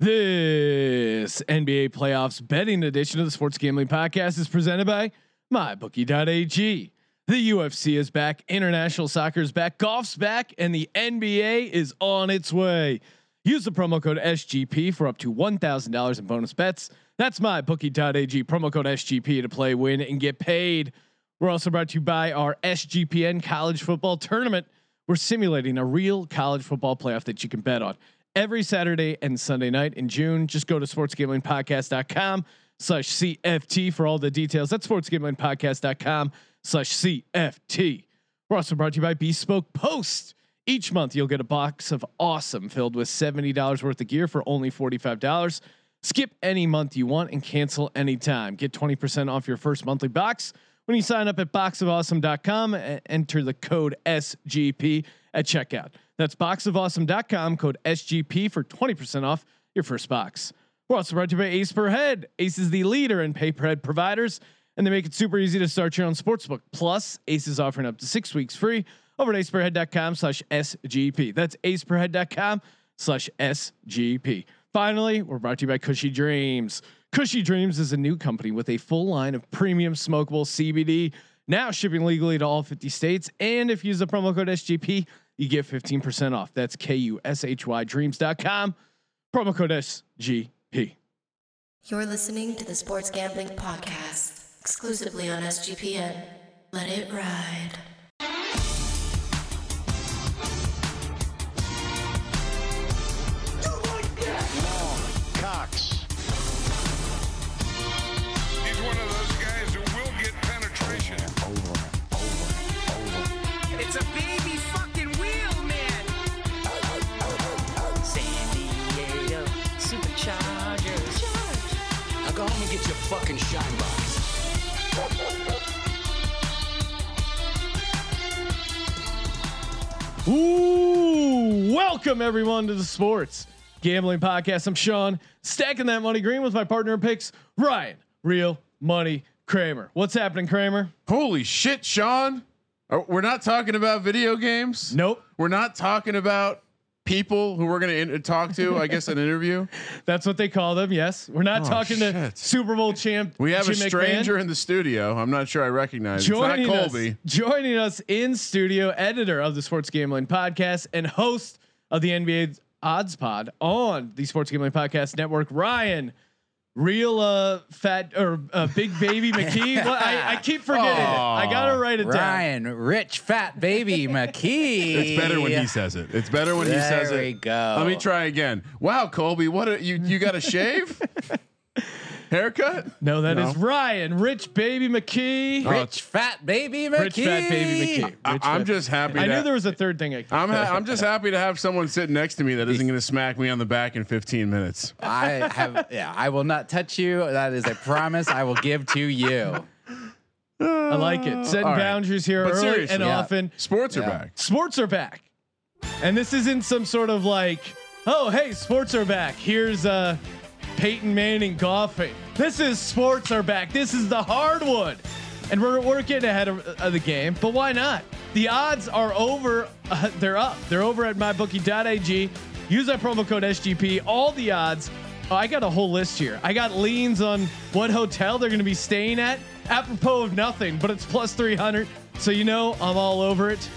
This NBA playoffs betting edition of the Sports Gambling Podcast is presented by MyBookie.ag. The UFC is back, international soccer is back, golf's back, and the NBA is on its way. Use the promo code SGP for up to $1,000 in bonus bets. That's MyBookie.ag, promo code SGP to play, win, and get paid. We're also brought to you by our SGPN college football tournament. We're simulating a real college football playoff that you can bet on every Saturday and Sunday night in June. Just go to sportsgamblingpodcast.com slash CFT for all the details. That's sportsgamblingpodcast.com slash CFT. We're also brought to you by Bespoke Post. Each month you'll get a box of awesome filled with $70 worth of gear for only $45. Skip any month you want and cancel anytime. Get 20% off your first monthly box when you sign up at boxofawesome.com and enter the code SGP at checkout. That's boxofawesome.com, code SGP for 20% off your first box. We're also brought to you by Ace Per Head. Ace is the leader in pay per head providers, and they make it super easy to start your own sportsbook. Plus, Ace is offering up to six weeks free over at aceperhead.com slash SGP. That's aceperhead.com slash SGP. Finally, we're brought to you by Kushy Dreams. Kushy Dreams is a new company with a full line of premium smokable CBD, now shipping legally to all 50 states. And if you use the promo code SGP, you get 15% off. That's K U S H Y dreams.com. Promo code SGP. You're listening to the Sports Gambling Podcast, exclusively on SGPN. Let it ride. Now go and get your fucking shine box. Ooh, welcome everyone to the Sports Gambling Podcast. I'm Sean, stacking that money green with my partner in picks, Ryan, Real Money Kramer. What's happening, Kramer? Holy shit, Sean. Uh, we're not talking about video games. Nope. We're not talking about people who we're going to in- talk to, I guess, an interview. That's what they call them. Yes, we're not Oh, talking to. Super Bowl champ. We have Jim a McMahon. stranger in the studio. I'm not sure I recognize. joining it's not us, Colby. joining us in studio, editor of the Sports Gambling Podcast and host of the NBA Odds Pod on the Sports Gambling Podcast Network. Ryan, real uh fat or uh, big baby McKee. What- I, I keep forgetting it. I gotta write it down. Ryan, rich fat baby McKee. It's better when he says it. It's better when he says it. There it. we go. Let me try again. Wow, Colby, what a, you you got a shave? Haircut? No, that No. is Ryan, rich baby McKee. Rich fat baby McKee. Rich fat baby McKee. Rich I, I'm fat- just happy. I to, knew there was a third thing. I I'm ha- I'm just happy to have someone sitting next to me that isn't going to smack me on the back in 15 minutes. I have. Yeah, I will not touch you. That is a promise I will give to you. I like it. Setting All right. boundaries here But early seriously, and yeah. often. Sports are Yeah. back. sports are back. And this isn't some sort of like, oh, hey, sports are back. Here's uh Peyton Manning golfing. This is sports are back. This is the hardwood. And we're, we're getting ahead of, of the game, but why not? The odds are over. Uh, they're up. They're over at mybookie.ag. Use that promo code SGP. All the odds. Oh, I got a whole list here. I got leans on what hotel they're going to be staying at, apropos of nothing, but it's plus 300. So you know I'm all over it.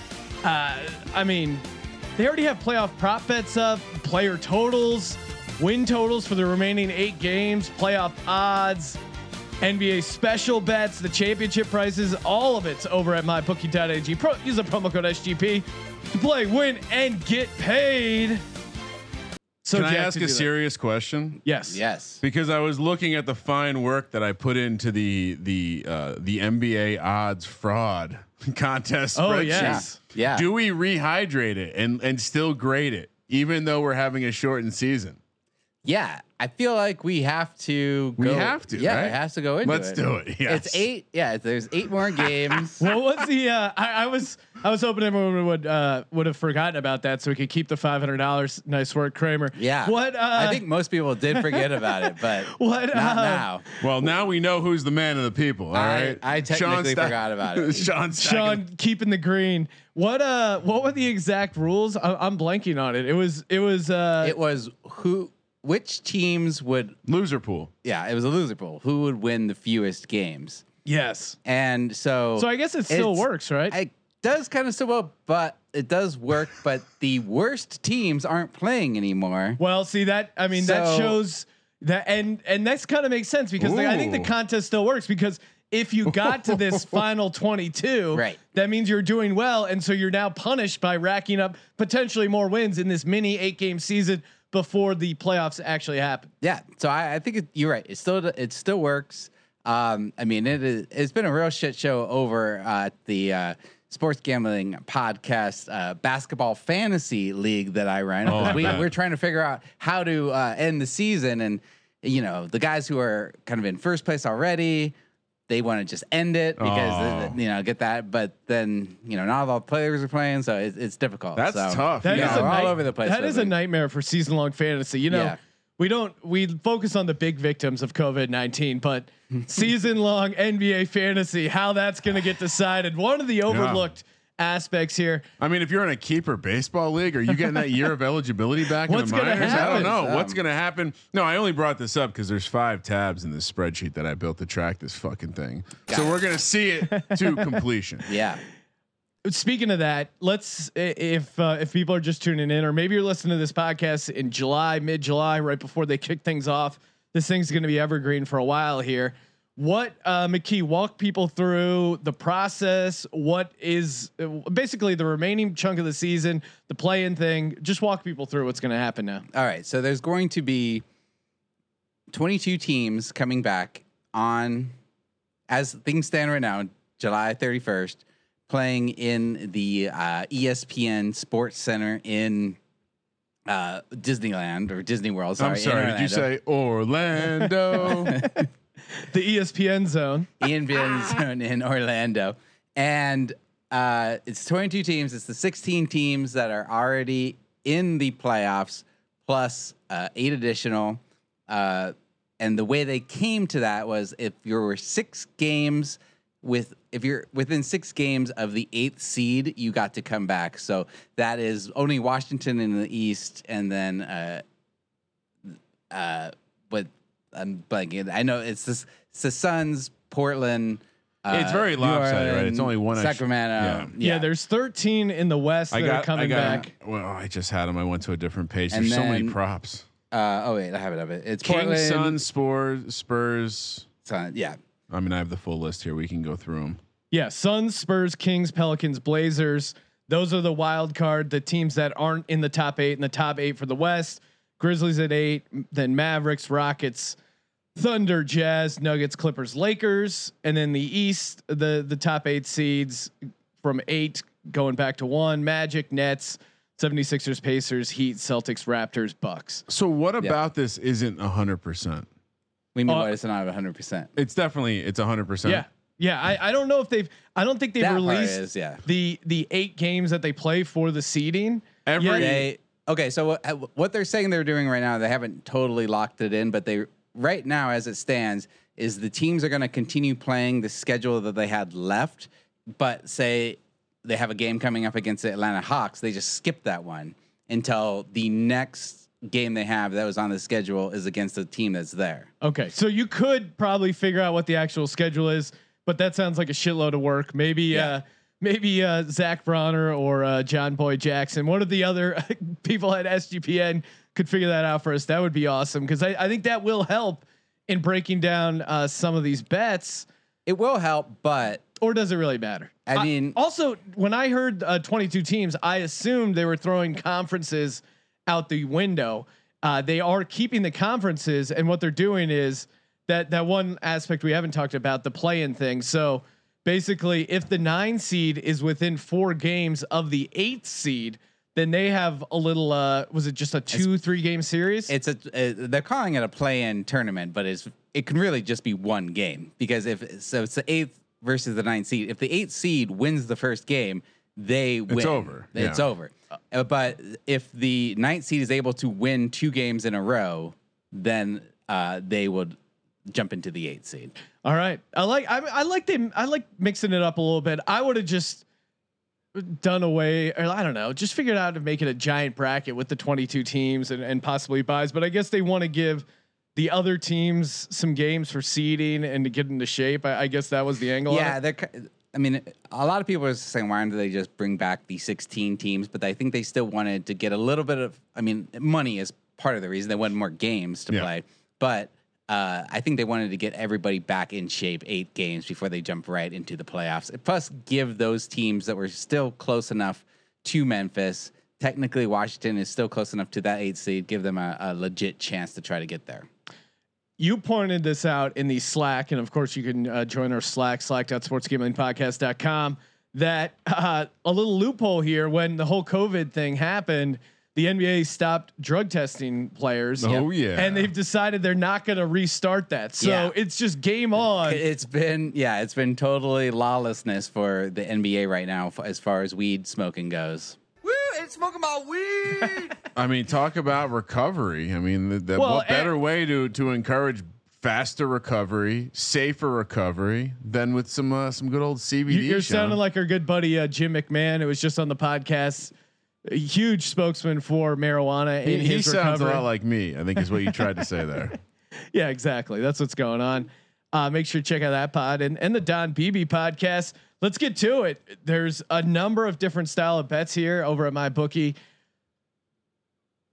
Uh, I mean, they already have playoff prop bets up, player totals, win totals for the remaining eight games, playoff odds, NBA special bets, the championship prices, all of it's over at mybookie.ag. Pro, use the promo code SGP to play, win, and get paid. So Can I ask a do that. serious question? Yes. Yes. Because I was looking at the fine work that I put into the the uh, the NBA odds fraud contest Oh, spreadsheet. yes. Yeah. Do we rehydrate it and and still grade it, even though we're having a shortened season? Yeah. I feel like we have to. We have to, Yeah, right? it has to go into Let's it. do it. Yes. It's eight. Yeah. There's eight more games. What was the? Uh, I, I was I was hoping everyone would uh, would have forgotten about that, so we could keep the five hundred dollars. Nice work, Kramer. Yeah. What? Uh, I think most people did forget about it, but What, not uh, now. Well, now we know who's the man of the people. All I- right. I technically Stack- forgot about it. Sean. Stack- Sean keeping the green. What? Uh, what were the exact rules? I, I'm blanking on it. It was. It was. Uh, It was who which teams would? Loser pool. Yeah, it was a loser pool. Who would win the fewest games? Yes. And so, So I guess it still works, right? it does kind of still well, but it does work. but the worst teams aren't playing anymore. Well, see that I mean that shows that and and that's kind of makes sense because the- I think the contest still works because if you got to this final 22, Right. that means you're doing well and so you're now punished by racking up potentially more wins in this mini 8 game season before the playoffs actually happen. Yeah, so I, I think it, you're right. It still it still works. Um, I mean, it is, it's been a real shit show over uh, at the uh, sports gambling podcast uh, basketball fantasy league that I run. Oh, we, we're trying to figure out how to uh, end the season, and you know, the guys who are kind of in first place already. They want to just end it because uh, Oh. you know get that, but then you know not all the players are playing, so it, it's difficult. That's So, tough. That is Yeah, a we're all over the place That with is a nightmare for season long fantasy. You know, Yeah. we don't we focus on the big victims of COVID nineteen, but season long NBA fantasy, how that's going to get decided. One of the overlooked aspects here. I mean, if you're in a keeper baseball league, are you getting that year of eligibility back What's in the gonna minors? I don't know. What's Um, going to happen? No, I only brought this up because there's five tabs in this spreadsheet that I built to track this fucking thing. so we're going to see it to completion. Yeah. Speaking of that, let's i- if uh, if people are just tuning in, or maybe you're listening to this podcast in July, mid July, right before they kick things off. This thing's going to be evergreen for a while here. What uh, McKee walk people through the process? What is uh, basically the remaining chunk of the season, the play-in thing? Just walk people through what's going to happen now. All right. So there's going to be 22 teams coming back on, as things stand right now, July 31st, playing in the uh, ESPN Sports Center in uh, Disneyland or Disney World. Sorry, I'm sorry. Did you say Orlando? The ESPN zone. Van Zone in Orlando. And uh, it's 22 teams. It's the 16 teams that are already in the playoffs, plus uh, eight additional. Uh, and the way they came to that was if you were six games with if you're within six games of the eighth seed, you got to come back. So that is only Washington in the East, and then uh, uh, but I'm blanking. I know it's this. It's the Suns, Portland. Uh, It's very New lopsided, right? It's only one extra- Sacramento. Yeah. there's 13 in the West I that got. are coming I got. back. Well, I just had them. I went to a different page. And There's so many props. Uh, oh wait, I have it. Of it. It's Kings, Portland. Suns, Spurs, Spurs. Sun- yeah. I mean, I have the full list here. We can go through them. Yeah, Suns, Spurs, Kings, Pelicans, Blazers. Those are the wild card, the teams that aren't in the top eight, In the top eight for the West. Grizzlies at eight, then Mavericks, Rockets, Thunder, Jazz, Nuggets, Clippers, Lakers, and then the East, the the top eight seeds from eight going back to one, Magic, Nets, 76ers, Pacers, Heat, Celtics, Raptors, Bucks. So what about this isn't hundred percent? We mean Uh, what? It's not 100. percent It's definitely it's hundred percent. Yeah. Yeah, I, I don't know if they've I don't think they've That released is, yeah. the the eight games that they play for the seeding. Every Yeah, They okay. So what, what they're saying they're doing right now, they haven't totally locked it in, but they right now, as it stands, is the teams are going to continue playing the schedule that they had left, but say they have a game coming up against the Atlanta Hawks, they just skip that one until the next game they have that was on the schedule is against the team that's there. Okay, so you could probably figure out what the actual schedule is, but that sounds like a shitload of work. Maybe, Yeah. uh, maybe uh, Zach Bronner or uh, John Boy Jackson, one of the other people at SGPN could figure that out for us. That would be awesome because I, I think that will help in breaking down uh, some of these bets. It will help, but Or does it really matter? I mean- also when I heard uh, 22 teams, I assumed they were throwing conferences out the window. Uh, they are keeping the conferences, and what they're doing is that that one aspect we haven't talked about the play-in thing. So basically, if the nine seed is within four games of the eighth seed, then they have a little. Uh, was it just a two, three game series? it's a uh, they're calling it a play-in tournament, but it's it can really just be one game because if so, it's the eighth versus the ninth seed. If the eighth seed wins the first game, they win. It's over, It's yeah. over. Uh, but if the ninth seed is able to win two games in a row, then uh, they would jump into the eighth seed. All right, I like I, I like them. I like mixing it up a little bit. I would have just done away, or I don't know, just figured out to make it a giant bracket with the 22 teams and, and possibly buys. But I guess they want to give the other teams some games for seeding and to get into shape. I, I guess that was the angle. Yeah, they're. ki- I mean, a lot of people are saying, why don't they just bring back the 16 teams? But I think they still wanted to get a little bit of. I mean, money is part of the reason they wanted more games to Yeah. play. But uh, I think they wanted to get everybody back in shape, eight games before they jump right into the playoffs. Plus, give those teams that were still close enough to Memphis. Technically, Washington is still close enough to that eight seed. Give them a, a legit chance to try to get there. you pointed this out in the Slack, and of course, you can uh, join our Slack, slack.sportsgamblingpodcast.com. That uh, a little loophole here when the whole COVID thing happened, the NBA stopped drug testing players. Oh, yeah. and they've decided they're not going to restart that. So Yeah. it's just game on. It's been yeah, it's been totally lawlessness for the NBA right now f- as far as weed smoking goes. Woo, it's smoking my weed. I mean, talk about recovery. I mean, the, the, Well, what better and- way to to encourage faster recovery, safer recovery than with some uh, some good old CBD? You- You're Sean? sounding like our good buddy uh, Jim McMahon. It was just on the podcast. A huge spokesman for marijuana. he, in he his sounds recovery. a lot like me. I think is what you tried to say there. Yeah, exactly. That's what's going on. Uh, make sure to check out that pod and, and the Don Beebe podcast. Let's get to it. There's a number of different style of bets here over at my bookie.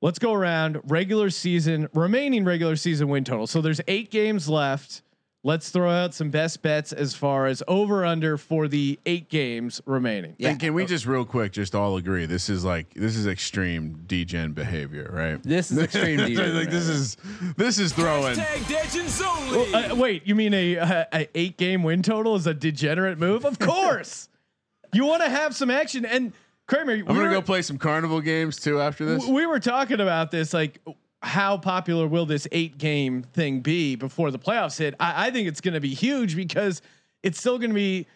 Let's go around regular season, remaining regular season win total. So there's eight games left. Let's throw out some best bets as far as over under for the eight games remaining. Yeah. And can we just real quick just all agree this is like this is extreme degen behavior, right? This is extreme like degenerate. this is this is throwing. Uh, wait, you mean a, a, a eight game win total is a degenerate move? Of course. you want to have some action. And Kramer, I'm gonna go play some carnival games too after this. we were talking about this, like how popular will this eight game thing be before the playoffs hit? I, I think it's going to be huge because it's still going to be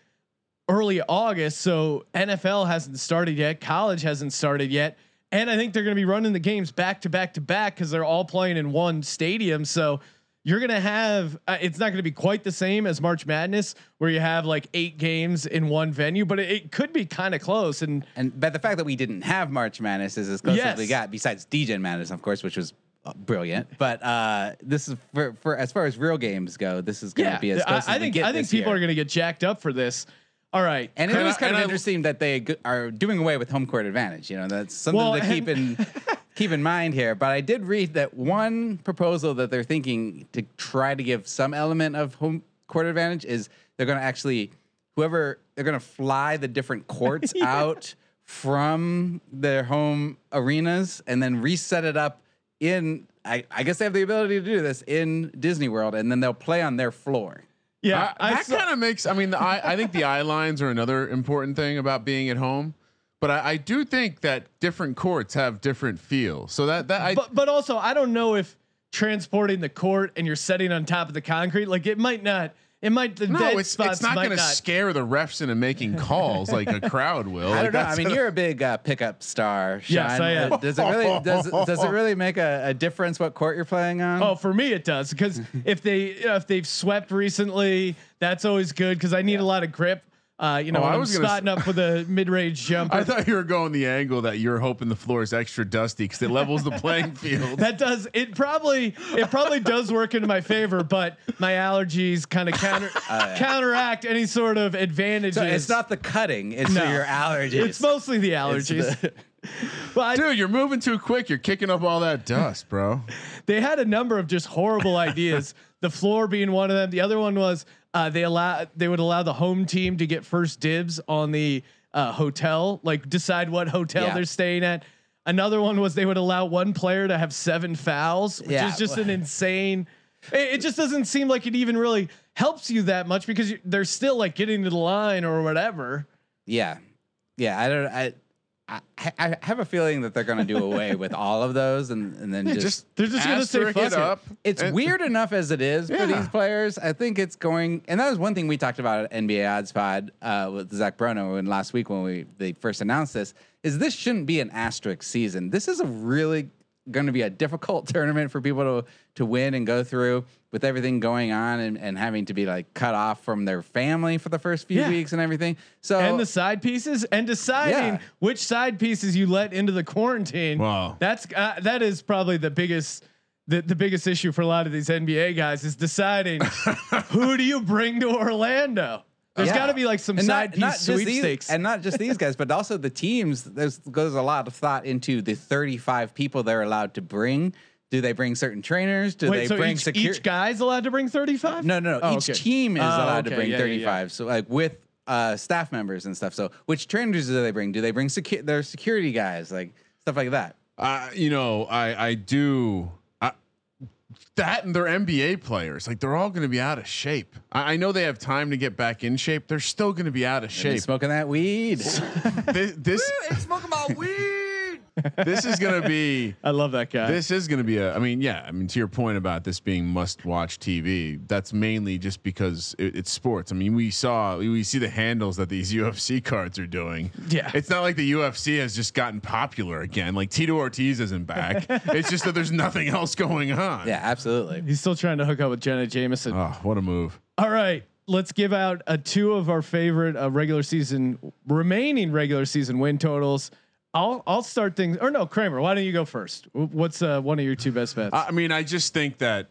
early August. So NFL hasn't started yet. College hasn't started yet. And I think they're going to be running the games back to back to back because they're all playing in one stadium. So you're going to have, uh, it's not going to be quite the same as March Madness where you have like eight games in one venue, but it, it could be kind of close. And and but the fact that we didn't have March Madness is as close as we got, besides Degen Madness, of course, which was brilliant. But uh, this is for, for as far as real games go, this is going to be as I, close I as we think I think people year. are going to get jacked up for this. All right, And it was kind of I- interesting that they g- are doing away with home court advantage. You know, that's something Well, to keep in keep in mind here. But I did read that one proposal that they're thinking to try to give some element of home court advantage is they're going to actually whoever they're going to fly the different courts out from their home arenas and then reset it up in. I, I guess they have the ability to do this in Disney World, and then they'll play on their floor. yeah, I, I that kind of makes. I mean, the eye, I think the eye lines are another important thing about being at home. But I, I do think that different courts have different feel. So that that I but but also I don't know if transporting the court and you're setting on top of the concrete, like it might not. It might the no, dead it's spots it's not going to scare the refs into making calls like a crowd will. I don't know. I mean, a- you're a big uh, pickup star. Sean. Yes, I am. Does it really does, does it really make a, a difference what court you're playing on? Oh, for me it does because if they you know, if they've swept recently, that's always good because I need a lot of grip. Uh, you know, Oh, I was gonna spotting up with a mid range jumper. I thought you were going the angle that you're hoping the floor is extra dusty because it levels the playing field. that does it probably it probably does work into my favor, but my allergies kind of counter counteract any sort of advantages. so it's not the cutting; it's No. your allergies. It's mostly the allergies. the- but I- Dude, you're moving too quick. You're kicking up all that dust, bro. they had a number of just horrible ideas. The floor being one of them. The other one was uh, they allow they would allow the home team to get first dibs on the uh, hotel, like decide what hotel Yeah. they're staying at. Another one was they would allow one player to have seven fouls, which Yeah. is just an insane. It, it just doesn't seem like it even really helps you that much because you, they're still like getting to the line or whatever. yeah, yeah. I don't. I, I I have a feeling that they're going to do away with all of those, and and then Yeah, just. just They're just gonna say, "Fuck it it." up. it's and- weird enough as it is for these players. I think it's going, and that was one thing we talked about at NBA Odds Pod uh, with Zach Brono and last week when we they first announced this. Is this shouldn't be an asterisk season? This is a really going to be a difficult tournament for people to to win and go through with everything going on and, and having to be like cut off from their family for the first few Yeah. weeks and everything. So and the side pieces and deciding Yeah. which side pieces you let into the quarantine. Wow. That's uh, that is probably the biggest the, the biggest issue for a lot of these NBA guys is deciding who do you bring to Orlando. There's Yeah. got to be like some And side piece just these- sweepstakes. and not just these guys, but also the teams. There's goes a lot of thought into the 35 people they're allowed to bring. Do they bring certain trainers? Do Wait, they so bring each, security? each guy's allowed to bring 35? No, no, no. Oh, Each okay. team is Oh, allowed to bring Yeah, yeah, 35. yeah. So like with uh, staff members and stuff. So which trainers do they bring? Do they bring secu- their security guys? Like stuff like that. Uh, you know, I I do I, that and they're NBA players. Like they're all going to be out of shape. I, I know they have time to get back in shape. They're still going to be out of shape. Smoking that weed. this this, smoking my weed. This is going to be I love that guy. this is going to be a. I mean, yeah. I mean, to your point about this being must-watch TV, that's mainly just because it, it's sports. I mean, we saw we see the handles that these UFC cards are doing. Yeah. it's not like the UFC has just gotten popular again. Like Tito Ortiz isn't back. it's just that there's nothing else going on. yeah, absolutely. He's still trying to hook up with Jenna Jameson. Oh, what a move! All right, let's give out uh, two of our favorite uh, regular season remaining regular season win totals. I'll I'll start things. Or no, Kramer, why don't you go first? What's uh, one of your two best bets? I mean, I just think that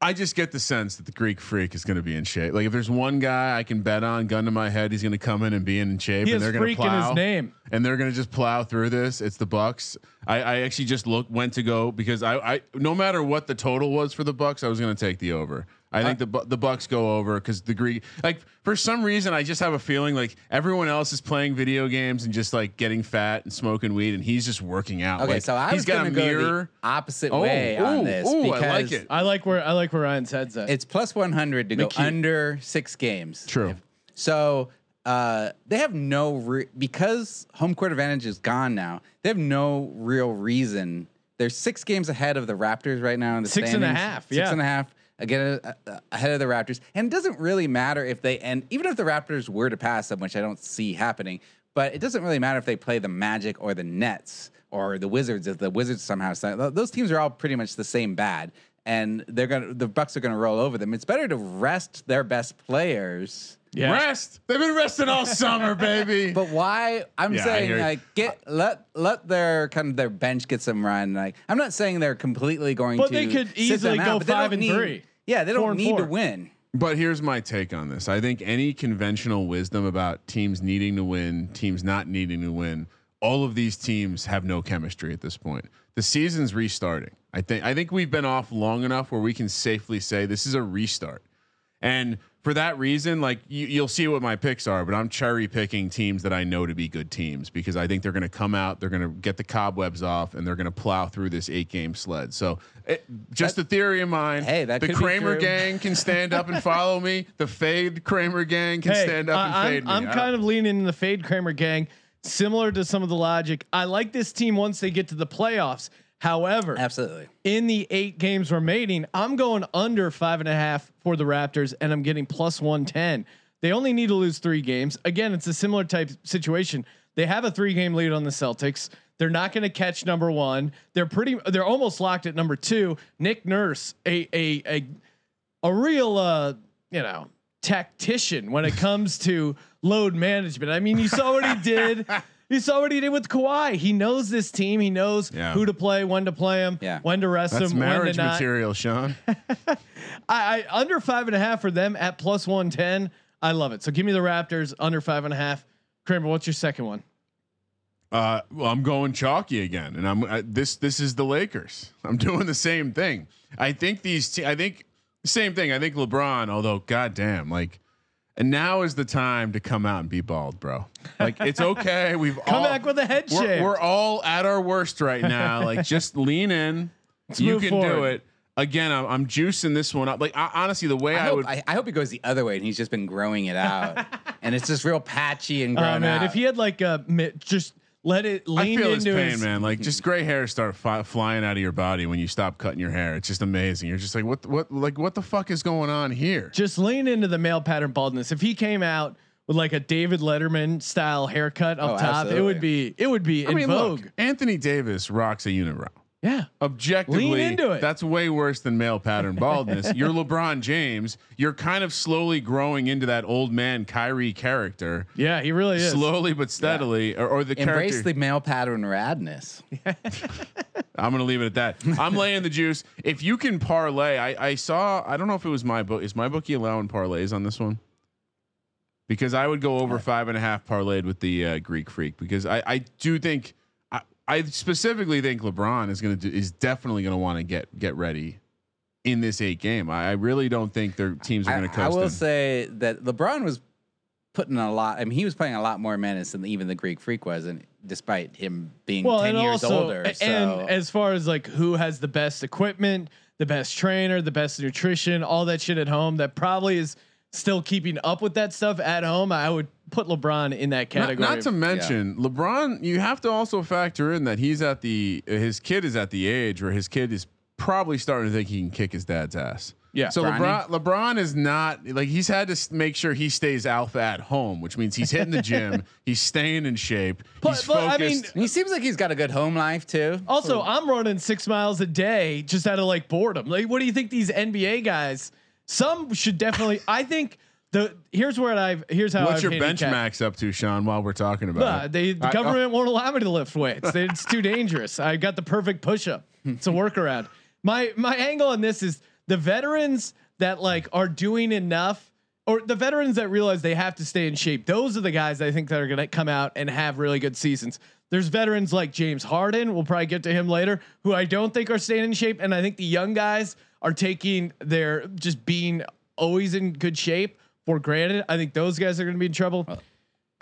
I just get the sense that the Greek Freak is going to be in shape. Like if there's one guy I can bet on, gun to my head, he's going to come in and be in shape, he and they're going to plow. his name. and they're gonna just plow through this. It's the Bucks. I, I actually just looked went to go because I, I no matter what the total was for the Bucks, I was gonna take the over. I think the the Bucks go over because the Greek like for some reason I just have a feeling like everyone else is playing video games and just like getting fat and smoking weed and he's just working out. Okay, Like, so I he's was got going a to go mirror. the opposite Oh, way on this ooh, because I like it. I like where I like where Ryan's head's at. it's plus 100 to go cute. under six games. True. If- So uh, they have no re- because home court advantage is gone now. They have no real reason. They're six games ahead of the Raptors right now in the Six and a standings. half, Six yeah. and a half again uh, uh, ahead of the Raptors, and it doesn't really matter if they and even if the Raptors were to pass them, which I don't see happening. But it doesn't really matter if they play the Magic or the Nets or the Wizards. If the Wizards somehow those teams are all pretty much the same bad, and they're gonna the Bucks are gonna roll over them. It's better to rest their best players. Yeah. Rest. They've been resting all summer, baby. But why? I'm Yeah, saying like get let let their kind of their bench get some run. Like I'm not saying they're completely going But to. they could sit easily them go out, but they five don't and need- three. Yeah, they don't and need to win. But here's my take on this. I think any conventional wisdom about teams needing to win, teams not needing to win, all of these teams have no chemistry at this point. The season's restarting. I think I think we've been off long enough where we can safely say this is a restart. And for that reason, like you, you'll see what my picks are, but I'm cherry picking teams that I know to be good teams because I think they're going to come out, they're going to get the cobwebs off, and they're going to plow through this eight game sled. So, it, just a theory of mine. Hey, that the Kramer gang can stand up and follow me. The Fade Kramer gang can Hey, stand up and I'm, me. I'm kind don't- of leaning in the fade Kramer gang, similar to some of the logic. I like this team once they get to the playoffs. However, Absolutely. in the eight games remaining, I'm going under five and a half for the Raptors, and I'm getting plus 110. They only need to lose three games. Again, it's a similar type situation. They have a three game lead on the Celtics. They're not going to catch number one. They're pretty. They're almost locked at number two. Nick Nurse, a a a a real uh you know tactician when it comes to load management. I mean, you saw what he did. You saw what he did with Kawhi. He knows this team. He knows Yeah. who to play, when to play him, Yeah. when to rest That's him, when marriage to not. material, Sean. I, I under five and a half for them at plus one ten. I love it. So give me the Raptors under five and a half. Kramer, what's your second one? Uh, well, I'm going chalky again, and I'm uh, this. This is the Lakers. I'm doing the same thing. I think these. Te- I think same thing. I think LeBron. Although, goddamn, like, and now is the time to come out and be bald, bro. Like, it's okay. We've Come all, back with a head we're, shave. we're all at our worst right now. Like, just lean in. you move can do it. Again, I'm, I'm juicing this one up. Like, I, honestly, the way I I, hope, would. I, I hope it goes the other way, and he's just been growing it out, and it's just real patchy and oh, grown out. Oh man, out. if he had like a just let it I lean feel his into pain, his man. Like just gray hairs start fi- flying out of your body when you stop cutting your hair. It's just amazing. You're just like, what, what, like, what the fuck is going on here? just lean into the male pattern baldness. If he came out with like a David Letterman style haircut up Oh, top, it would be it would be I in mean, vogue. look, Anthony Davis rocks a unibrow. Yeah. Objectively, Lean into it. that's way worse than male pattern baldness. you're LeBron James. You're kind of slowly growing into that old man Kyrie character, Yeah, he really is. slowly but steadily, or, or the Embrace character. the male pattern radness. I'm gonna leave it at that. I'm laying the juice. If you can parlay, I, I saw. I don't know if it was my book. Is my bookie allowing parlays on this one? Because I would go over five and a half parlayed with the uh, Greek Freak because I, I do think I, I specifically think LeBron is gonna do, is definitely gonna want to get get ready in this eight game. I, I really don't think their teams are gonna I coast. will him. say that LeBron was putting a lot. I mean, he was playing a lot more minutes than even the Greek Freak was, and despite him being well, ten years also, older, a- so and as far as like who has the best equipment, the best trainer, the best nutrition, all that shit at home, that probably is still keeping up with that stuff at home. I would put LeBron in that category. not to mention LeBron. You have to also factor in that he's at the his kid is at the age where his kid is probably starting to think he can kick his dad's ass. Yeah. So Bronny? LeBron LeBron is not like he's had to make sure he stays alpha at home, which means he's hitting the gym, he's staying in shape, But- he's but, I focused. mean, he seems like he's got a good home life too. Also, I'm running six miles a day just out of like boredom. Like, what do you think these NBA guys? Some should definitely. I think the here's where I've here's how What's I've your handicapped- max up to, Sean? While we're talking about Nah, it, they the I- oh. government won't allow me to lift weights. It's too dangerous. I got the perfect push up. It's a workaround. My my angle on this is the veterans that like are doing enough or the veterans that realize they have to stay in shape. Those are the guys I think that are going to come out and have really good seasons. There's veterans like James Harden, we'll probably get to him later, who I don't think are staying in shape and I think the young guys are taking their just being always in good shape for granted. I think those guys are going to be in trouble.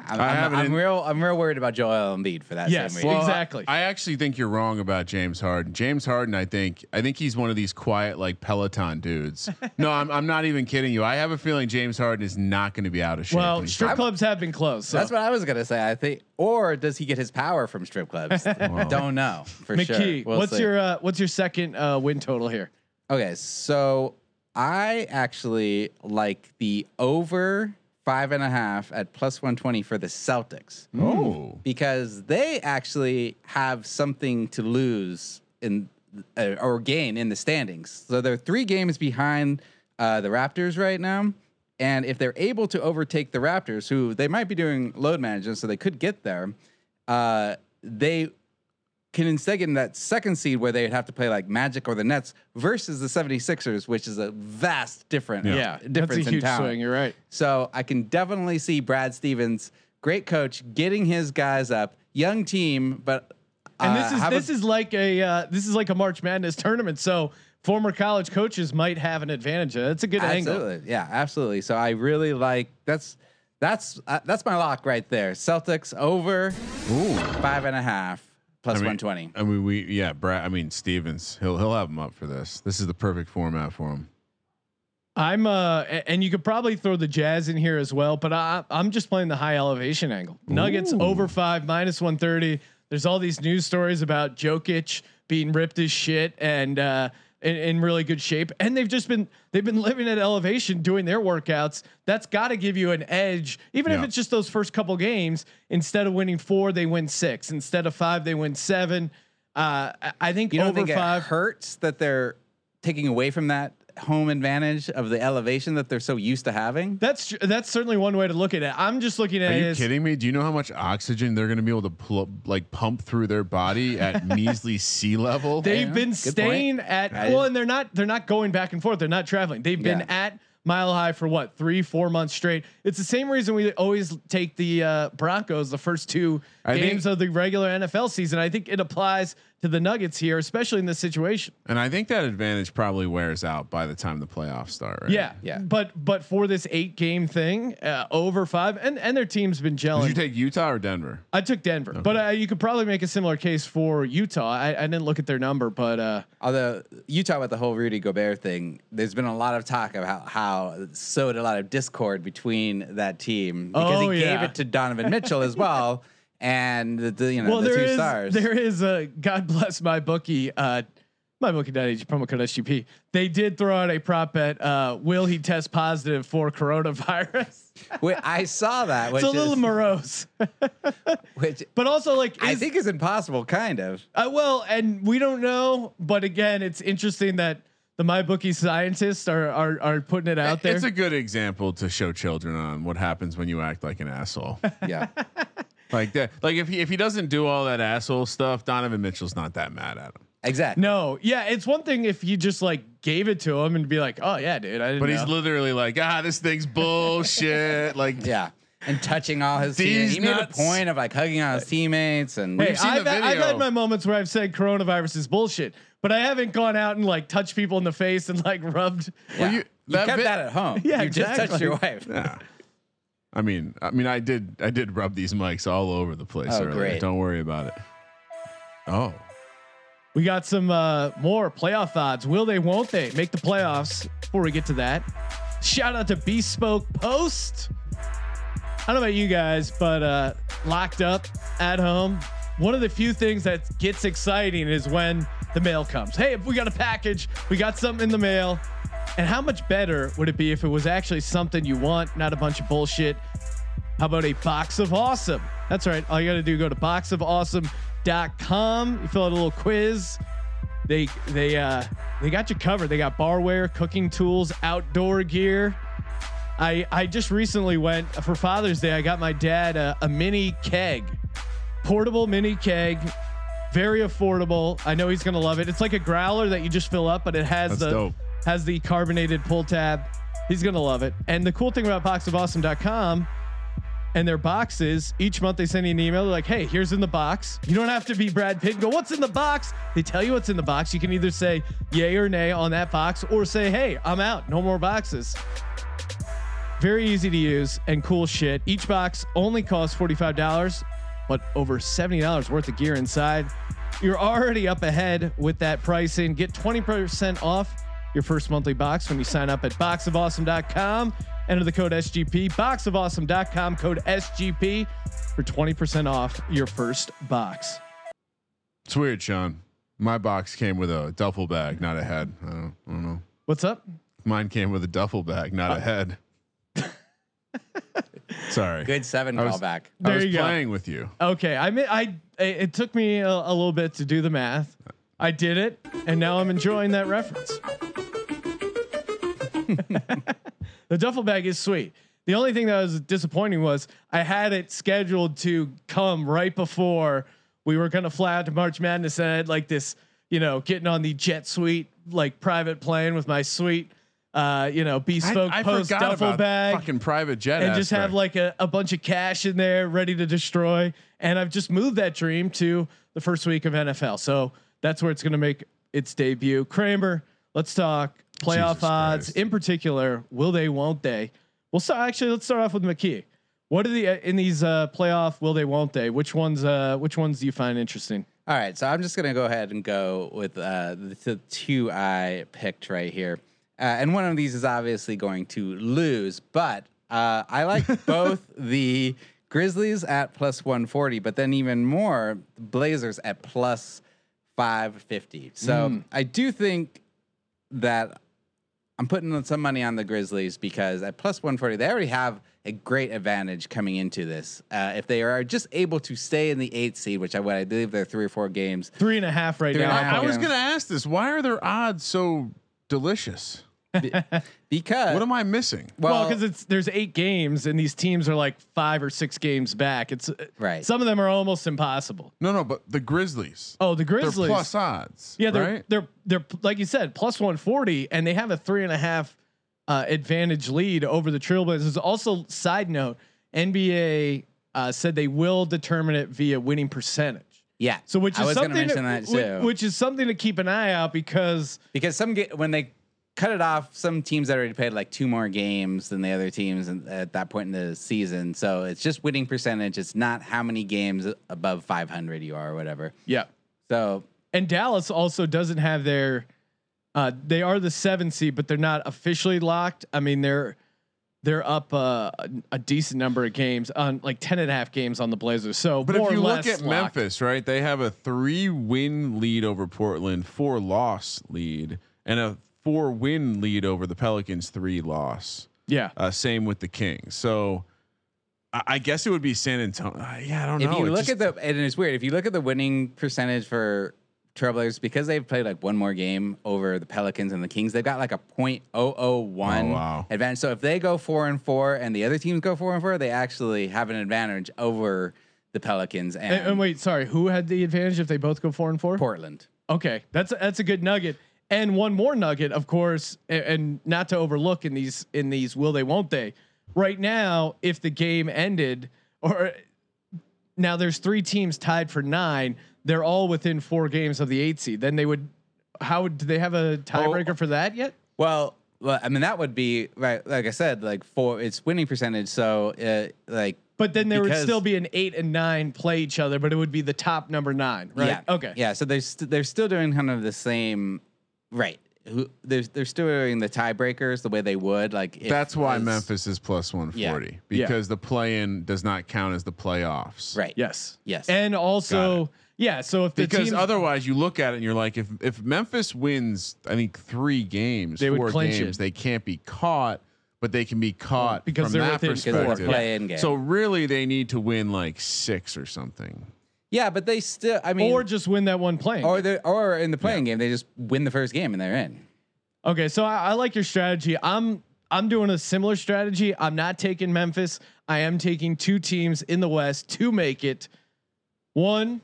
I'm, I I'm, I'm real. I'm real worried about Joel Embiid for that Yes. same reason. Well, Exactly. I actually think you're wrong about James Harden. James Harden, I think, I think he's one of these quiet like Peloton dudes. no, I'm, I'm not even kidding you. I have a feeling James Harden is not going to be out of shape. Well, when he's strip back. clubs have been closed. So. That's what I was gonna say. I think, or does he get his power from strip clubs? Don't know for McKee, sure. We'll what's see. your uh, what's your second uh, win total here? Okay, so I actually like the over five and a half at plus 120 for the Celtics Oh, because they actually have something to lose in uh, or gain in the standings. So they're three games behind uh, the Raptors right now. And if they're able to overtake the Raptors, who they might be doing load management, so they could get there, uh, they can instead get in that second seed where they'd have to play like Magic or the Nets versus the 76ers, which is a vast different Yeah, difference that's a in huge talent. swing. You're right. So I can definitely see Brad Stevens, great coach, getting his guys up, young team, but And uh, this is have a- this is like a uh, this is like a March Madness tournament. So former college coaches might have an advantage. That's a good angle. absolutely, yeah, absolutely. So I really like that's that's uh, that's my lock right there. Celtics over Ooh. five and a half plus I mean, one twenty. I mean, we yeah, Brad. I mean, Stevens. He'll he'll have him up for this. This is the perfect format for him. I'm uh, and you could probably throw the Jazz in here as well, but I, I'm just playing the high elevation angle. Nuggets over five minus 130. There's all these news stories about Jokic being ripped as shit and uh, in, in really good shape, and they've just been they've been living at elevation doing their workouts. That's got to give you an edge, even if it's just those first couple games. Instead of winning four, they win six. Instead of five, they win seven. Uh, I- think You don't over think it five. hurts that they're taking away from that home advantage of the elevation that they're so used to having? That's tr- that's certainly one way to look at it. I'm just looking at Are it you as kidding me? Do you know how much oxygen they're going to be able to pl- like pump through their body at measly sea level? They've Yeah, been staying point. at I- well, and they're not they're not going back and forth. They're not traveling. They've been Yeah. at Mile High for what three, four months straight. It's the same reason we always take the uh, Broncos the first two I games think- of the regular NFL season. I think it applies to the Nuggets here, especially in this situation. and I think that advantage probably wears out by the time the playoffs start. Right? Yeah, Yeah. But but for this eight game thing, uh, over five, and and their team's been gelling. Did you take Utah or Denver? I took Denver, but uh, you could probably make a similar case for Utah. I, I didn't look at their number, but uh, Although Utah with the whole Rudy Gobert thing, there's been a lot of talk about how it sowed a lot of discord between that team because Oh, he yeah. gave it to Donovan Mitchell as well, and the, the you know well, the there two is stars. there is a God bless my bookie uh, My bookie.ag promo code SGP. They did throw out a prop bet. Uh, will he test positive for coronavirus? Wait, I saw that, which it's a little is, morose, which but also like I think is impossible, kind of. Uh, well, and we don't know, but again, it's interesting that the my bookie scientists are are, are putting it out there. It's a good example to show children on what happens when you act like an asshole. Yeah. like that. Like if he if he doesn't do all that asshole stuff, Donovan Mitchell's not that mad at him. Exactly. no, yeah, it's one thing if you just like gave it to him and be like, "Oh yeah, dude, I didn't." But know. he's literally like, ah, this thing's bullshit. like, Yeah. And touching all his These teammates. He made a point of like hugging on his teammates and Hey, seen I've, the had- I've had my moments where I've said coronavirus is bullshit, but I haven't gone out and like touched people in the face and like rubbed. yeah. you- you, that kept bit- that at home. Yeah, you just touched your wife. yeah. I mean, I mean, I did, I did rub these mics all over the place Oh, earlier. great. Don't worry about it. Oh, We got some uh, more playoff odds. Will they? Won't they make the playoffs? Before we get to that, shout out to Bespoke Post. I don't know about you guys, but uh, locked up at home. One of the few things that gets exciting is when the mail comes. Hey, if we got a package, we got something in the mail. And how much better would it be if it was actually something you want, not a bunch of bullshit? How about a box of awesome? That's right. All you got to do go to boxofawesome.com. You fill out a little quiz. They they uh they got you covered. They got barware, cooking tools, outdoor gear. I I just recently went for Father's Day. I got my dad a, a mini keg, portable mini keg, very affordable. I know he's gonna love it. It's like a growler that you just fill up, but it has That's the dope. Has the carbonated pull tab. He's gonna love it. And the cool thing about boxofawesome.com and their boxes, each month they send you an email. They're like, hey, here's in the box. You don't have to be Brad Pitt go, what's in the box? They tell you what's in the box. You can either say yay or nay on that box or say, hey, I'm out. No more boxes. Very easy to use and cool shit. Each box only costs $45, but over $70 worth of gear inside. You're already up ahead with that pricing. Get 20% off your first monthly box when you sign up at boxofawesome.com. Enter the code SGP, boxofawesome.com, code SGP for 20% off your first box. it's weird, Sean. My box came with a duffel bag, not a head. I don't, I don't know. What's up? Mine came with a duffel bag, not Uh, a head. Sorry. Good seven I was- callback. I There was you go. playing with you. Okay, I mean, I it took me a, a little bit to do the math. I did it, and now I'm enjoying that reference. the duffel bag is sweet. The only thing that was disappointing was I had it scheduled to come right before we were gonna fly out to March Madness, and I had like this, you know, getting on the jet suite like private plane with my sweet, uh, you know, bespoke I, I post duffel bag fucking private jet and just have like a, a bunch of cash in there ready to destroy. And I've just moved that dream to the first week of NFL. So that's where it's going to make its debut. Kramer, let's talk playoff Jesus odds Christ. in particular. Will they, won't they? We'll start actually, let's start off with McKee. What are the uh, in these uh, playoff? Will they? Won't they? Which ones? Uh, which ones do you find interesting? All right, so I'm just gonna go ahead and go with uh, the, the two I picked right here, uh, and one of these is obviously going to lose, but uh, I like both the Grizzlies at plus 140, but then even more the Blazers at plus 550. So I do think that I'm putting some money on the Grizzlies because at plus 140, they already have a great advantage coming into this. Uh, if they are just able to stay in the eighth seed, which I would, I believe they're three or four games. Three and a half right now. half. I was gonna ask this. Why are their odds so delicious? Because What am I missing? Well, well, because it's there's eight games and these teams are like five or six games back. It's uh, Right. Some of them are almost impossible. No, no, but the Grizzlies. Oh, the they're Grizzlies. plus odds. Yeah, they're right? they're they're like you said, plus one forty, and they have a three and a half uh, advantage lead over the Trailblazers. Also, side note, NBA uh, said they will determine it via winning percentage. yeah. So, which I is to something that too. which is something to keep an eye out because because some get when they cut it off, some teams that already played like two more games than the other teams in, at that point in the season. So it's just winning percentage. It's not how many games above 500 you are or whatever. yeah, So and Dallas also doesn't have their. Uh, they are the seven seed, but they're not officially locked. I mean, they're they're up uh, a, a decent number of games on like 10 and a half games on the Blazers. So, But more if you or look at locked. Memphis, right, they have a three win lead over Portland, four loss lead, and a four win lead over the Pelicans, three loss. yeah, Uh, same with the Kings. So I, I guess it would be San Antonio. Uh, yeah, I don't if know. you It look just- at the and it's weird if you look at the winning percentage for Trailblazers because they've played like one more game over the Pelicans and the Kings, they've got like a .001 Oh, wow. advantage. So if they go four and four and the other teams go four and four, they actually have an advantage over the Pelicans and, and, and wait, sorry, who had the advantage if they both go four and four? Portland. Okay, that's a, that's a good nugget. And one more nugget, of course, and, and not to overlook in these in these will they won't they. Right now, if the game ended, or now there's three teams tied for nine, they're all within four games of the eight seed. Then they would, how would do they have a tiebreaker for that yet? Well, well, I mean that would be right. Like I said, like for its winning percentage. So uh, like But then there would still be an eight and nine play each other, but it would be the top number nine, right? Yeah. Okay. Yeah. So they're st- they're still doing kind of the same, right? Who they're they're still doing the tiebreakers the way they would like. if that's why as- Memphis is plus 140 Yeah. because the play in does not count as the playoffs. Right. Yes. Yes. And also, yeah. So if the Because teams, otherwise, you look at it and you're like, if if Memphis wins, I think three games, They would four clinch games, it. they can't be caught, but they can be caught because from they're that within perspective. play-in game. So really, they need to win like six or something. Yeah, but they still. I mean, or just win that one playing. or they or in the playing game they just win the first game and they're in. Okay, so I, I like your strategy. I'm I'm doing a similar strategy. I'm not taking Memphis. I am taking two teams in the West to make it. One,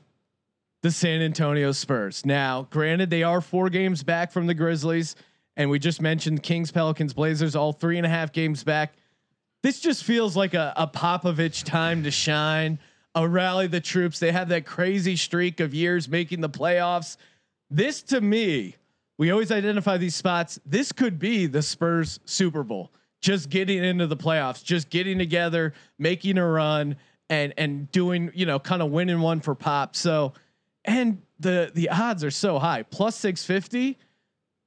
the San Antonio Spurs. Now, granted, they are four games back from the Grizzlies, and we just mentioned Kings, Pelicans, Blazers, all three and a half games back. This just feels like a, a Popovich time to shine, a rally the troops. They have that crazy streak of years making the playoffs. This to me, we always identify these spots. This could be the Spurs Super Bowl. Just getting into the playoffs, just getting together, making a run, and and doing you know kind of winning one for pop. So, and the the odds are so high, plus six fifty.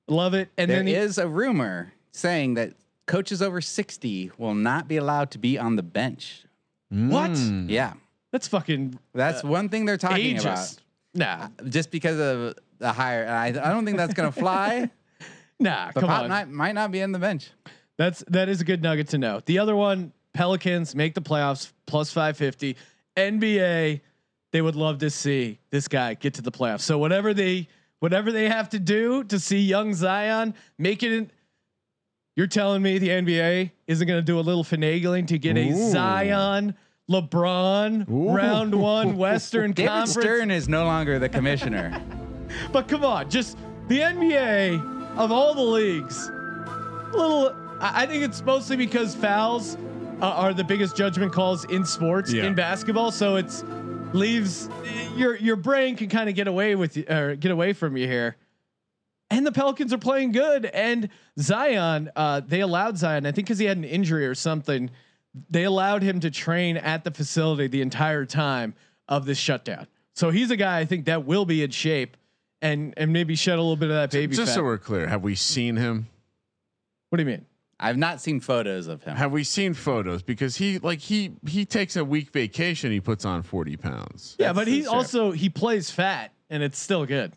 Love it. And There then the- is a rumor saying that coaches over sixty will not be allowed to be on the bench. what? Mm. Yeah, That's fucking that's uh, one thing they're talking about. Nah, uh, Just because of the higher, I, I don't think that's gonna fly. nah. But come Pop on. might, might not be in the bench. That's that is a good nugget to know. The other one, Pelicans make the playoffs plus 550. NBA, they would love to see this guy get to the playoffs. So whatever they whatever they have to do to see young Zion make it in you're telling me the NBA isn't going to do a little finagling to get a Zion LeBron Ooh. round 1 Western David Conference Stern is no longer the commissioner. but come on, just the NBA of all the leagues. A little, I I think it's mostly because fouls uh, are the biggest judgment calls in sports Yeah. in basketball. So it's leaves your your brain can kind of get away with you or get away from you here. And the Pelicans are playing good. And Zion, uh, they allowed Zion, I think, because he had an injury or something. They allowed him to train at the facility the entire time of this shutdown. So he's a guy I think that will be in shape and and maybe shed a little bit of that baby Just fat. so we're clear, have we seen him? what do you mean? I've not seen photos of him. Have we seen photos? Because he like he he takes a week vacation, he puts on forty pounds. Yeah, That's but he also he plays fat and it's still good.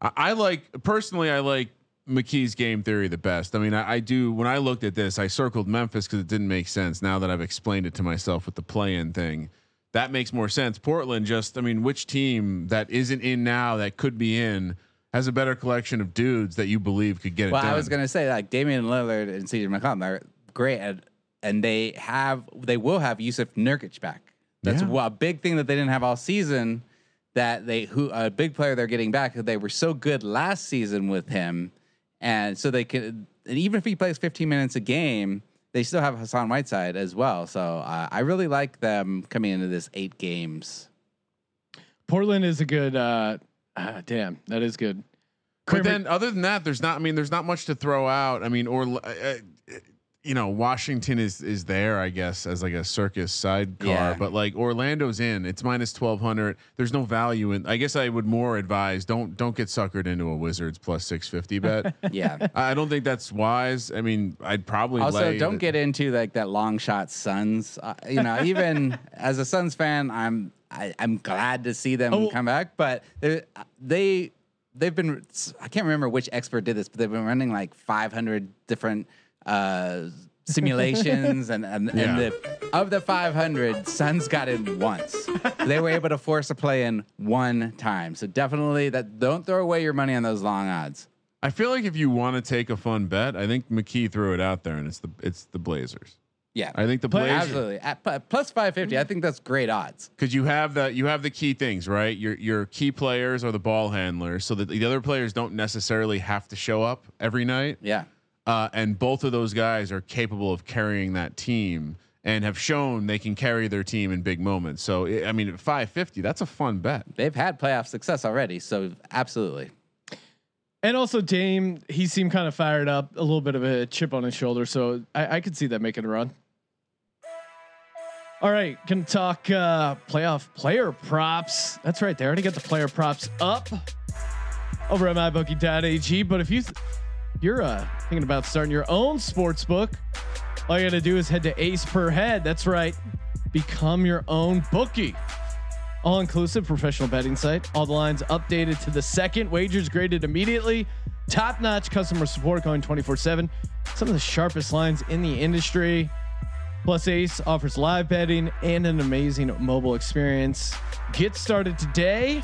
I, I like personally, I like McKee's game theory the best. I mean, I, I do. When I looked at this, I circled Memphis because it didn't make sense. Now that I've explained it to myself with the play-in thing, that makes more sense. Portland, just I mean, which team that isn't in now that could be in has a better collection of dudes that you believe could get it Well, done. I was gonna say like Damian Lillard and CJ McCollum are great, at, and they have they will have Yusuf Nurkic back. That's Yeah. a big thing that they didn't have all season. That they who a big player they're getting back. They were so good last season with him, and so they could. And even if he plays 15 minutes a game, they still have Hassan Whiteside as well. So uh, I really like them coming into this eight games. Portland is a good. uh ah, Damn, that is good. But Kramer- then, other than that, there's not. I mean, there's not much to throw out. I mean, or uh, you know, Washington is is there, I guess, as like a circus sidecar. Yeah. But like Orlando's in, it's minus twelve hundred. There's no value in. I guess I would more advise don't don't get suckered into a Wizards plus six fifty bet. Yeah. I I don't think that's wise. I mean, I'd probably Also, don't the- get into like that long shot Suns. Uh, you know, even as a Suns fan, I'm I, I'm glad to see them Oh. come back. But they they they've been I can't remember which expert did this, but they've been running like 500 different uh, simulations, and and, Yeah. and the, of the 500, Suns got in once. they were able to force a play in one time. So definitely that don't throw away your money on those long odds. I feel like if you want to take a fun bet, I think McKee threw it out there, and it's the it's the Blazers. Yeah, I think the Blazers absolutely At plus 550. I think that's great odds. because you have the you have the key things right. Your your key players are the ball handlers, so that the other players don't necessarily have to show up every night. Yeah. Uh, and both of those guys are capable of carrying that team and have shown they can carry their team in big moments. So I I mean, at 550, that's a fun bet. they've had playoff success already. So absolutely. And also Dame, he seemed kind of fired up, a little bit of a chip on his shoulder, so I, I could see that making a run. All right, can talk uh, playoff player props. That's right, they already got the player props up over at mybookie.ag. But if you th- you're uh, thinking about starting your own sports book, all you got to do is head to Ace Per Head. That's right, become your own bookie all inclusive professional betting site. All the lines updated to the second. Wagers graded immediately. Top notch customer support going 24 7. Some of the sharpest lines in the industry. Plus, Ace offers live betting and an amazing mobile experience. Get started today.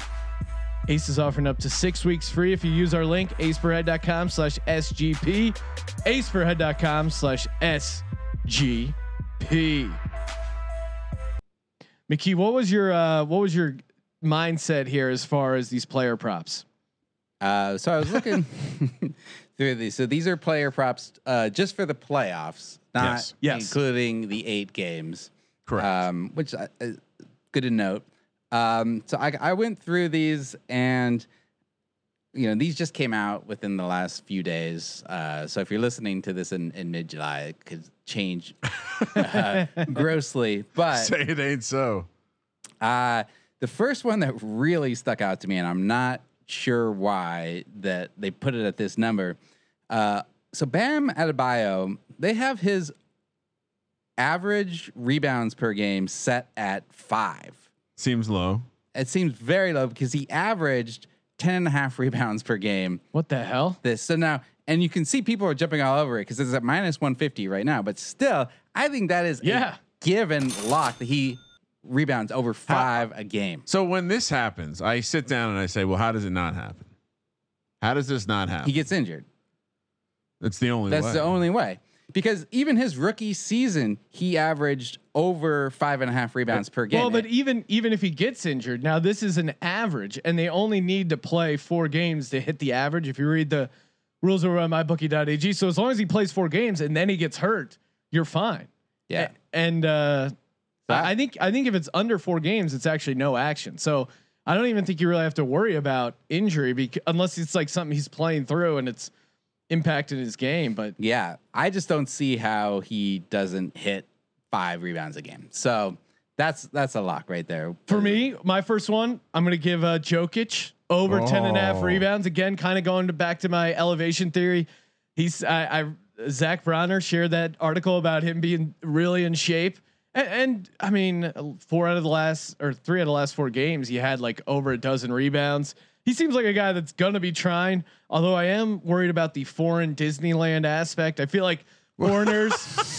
Ace is offering up to six weeks free if you use our link, aceperhead.com slash SGP, aceperhead.com slash SGP. McKee, what was your uh, what was your mindset here as far as these player props? Uh, so I was looking through these. So these are player props uh, just for the playoffs, not Yes. Yes. including the eight games. Correct. Um, which uh, good to note. Um, so I, I went through these and you know these just came out within the last few days. Uh, so if you're listening to this in, in mid July, it could change uh, grossly. But Say it ain't so. uh, the first one that really stuck out to me, and I'm not sure why that they put it at this number. Uh, so Bam Adebayo, they have his average rebounds per game set at five. Seems low. It seems very low because he averaged 10 and a half rebounds per game What the hell? this. So now, and you can see people are jumping all over it because it's at minus 150 right now. But still, I think that is Yeah. a given lock that he rebounds over five a game. So when this happens, I sit down and I say, "Well, how does it not happen? How does this not happen?" He gets injured. That's the only That's way. the only way. Because even his rookie season, he averaged over five and a half rebounds per game. Well, but even even if he gets injured, now this is an average, and they only need to play four games to hit the average. If you read the rules over on mybookie.ag, so as long as he plays four games and then he gets hurt, you're fine. yeah, A- and uh, I think I think if it's under four games, it's actually no action. So I don't even think you really have to worry about injury because unless it's like something he's playing through and it's impacted his game. But yeah. I just don't see how he doesn't hit five rebounds a game. So that's that's a lock right there. For me, my first one, I'm going to give uh, Jokic over 10 and a half Oh. rebounds. Again, kind of going to back to my elevation theory. He's, I, I, Zach Bronner shared that article about him being really in shape. And, and I mean, four out of the last or three out of the last four games, he had like over a dozen rebounds. He seems like a guy that's going to be trying, although I am worried about the foreign Disneyland aspect. I feel like foreigners,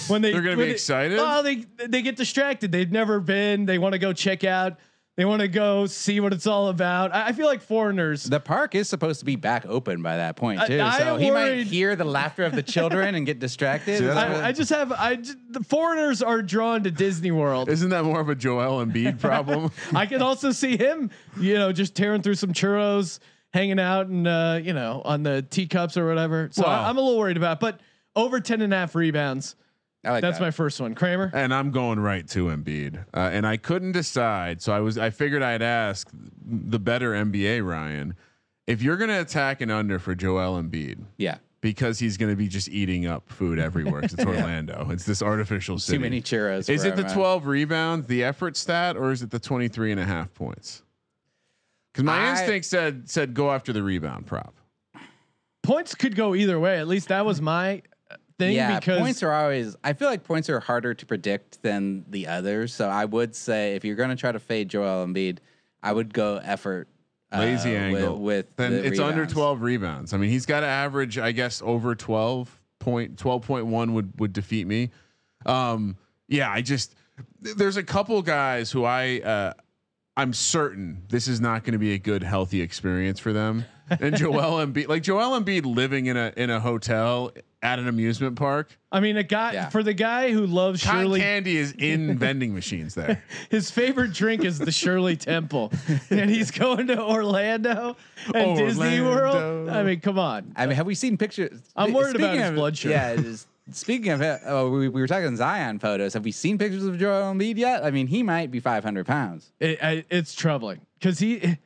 when they, They're gonna be they- excited? Oh, they, they get distracted. They've never been, they want to go check out. They want to go see what it's all about. I, I feel like foreigners. The park is supposed to be back open by that point too, I so he might hear the laughter of the children and get distracted. See, that's Is that what- I, I just have I just, the foreigners are drawn to Disney World. Isn't that more of a Joel Embiid problem? I can also see him, you know, just tearing through some churros, hanging out and uh, you know on the teacups or whatever. So Well- I, am a little worried about, but over 10 and a half rebounds. I like That's that. my first one. Kramer. and I'm going right to Embiid, uh, and I couldn't decide. So I was I figured I'd ask the better NBA Ryan if you're going to attack an under for Joel Embiid. yeah. because he's going to be just eating up food everywhere. 'cause it's Orlando. It's this artificial city. Too many churros. Is it the him, uh, 12 rebounds, the effort stat, or is it the 23 and a half points? Because my I- instinct said said go after the rebound prop. Points could go either way. At least that was my thing Yeah, because points are always. I feel like points are harder to predict than the others. So I would say if you're going to try to fade Joel Embiid, I would go effort. uh, Lazy with- angle. with, then the it's under 12 rebounds. I mean, he's got to average, I guess, over 12 point 12.1 would would defeat me. Um, yeah, I just there's a couple guys who I uh, I'm certain this is not going to be a good healthy experience for them. And Joel Embiid, like Joel Embiid, living in a in a hotel at an amusement park. I mean, a guy Yeah. for the guy who loves Cotton Shirley. candy is in vending machines there. His favorite drink is the Shirley Temple, and he's going to Orlando and Disney World. I mean, come on. I mean, have we seen pictures? I'm worried about his of- blood sugar. Yeah. just- Speaking of it, oh, we, we were talking Zion photos. Have we seen pictures of Joel Embiid yet? I mean, he might be 500 pounds. It, I, it's troubling because he.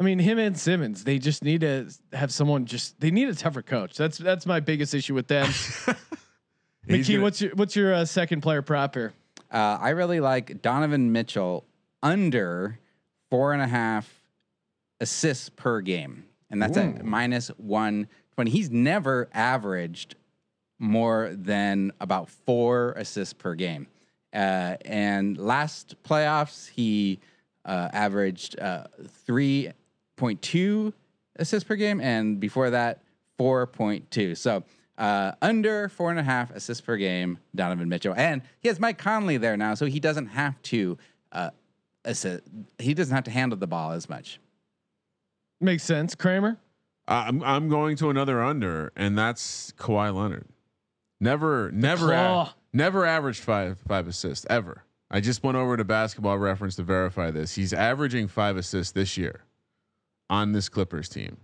I mean, him and Simmons, they just need to have someone. Just they need a tougher coach. That's that's my biggest issue with them. McKee, gonna- what's your what's your uh, second player prop here? Uh, I really like Donovan Mitchell under four and a half assists per game, and that's at minus one twenty. He's never averaged more than about four assists per game. Uh, and last playoffs, he uh, averaged uh, three point two assists per game, and before that, four point two. So. Uh, under four and a half assists per game, Donovan Mitchell, and he has Mike Conley there now, so he doesn't have to uh, assist, he doesn't have to handle the ball as much. Makes sense, Kramer. I'm I'm going to another under, and that's Kawhi Leonard. Never, never, a- never averaged five five assists ever. I just went over to Basketball Reference to verify this. He's averaging five assists this year on this Clippers team.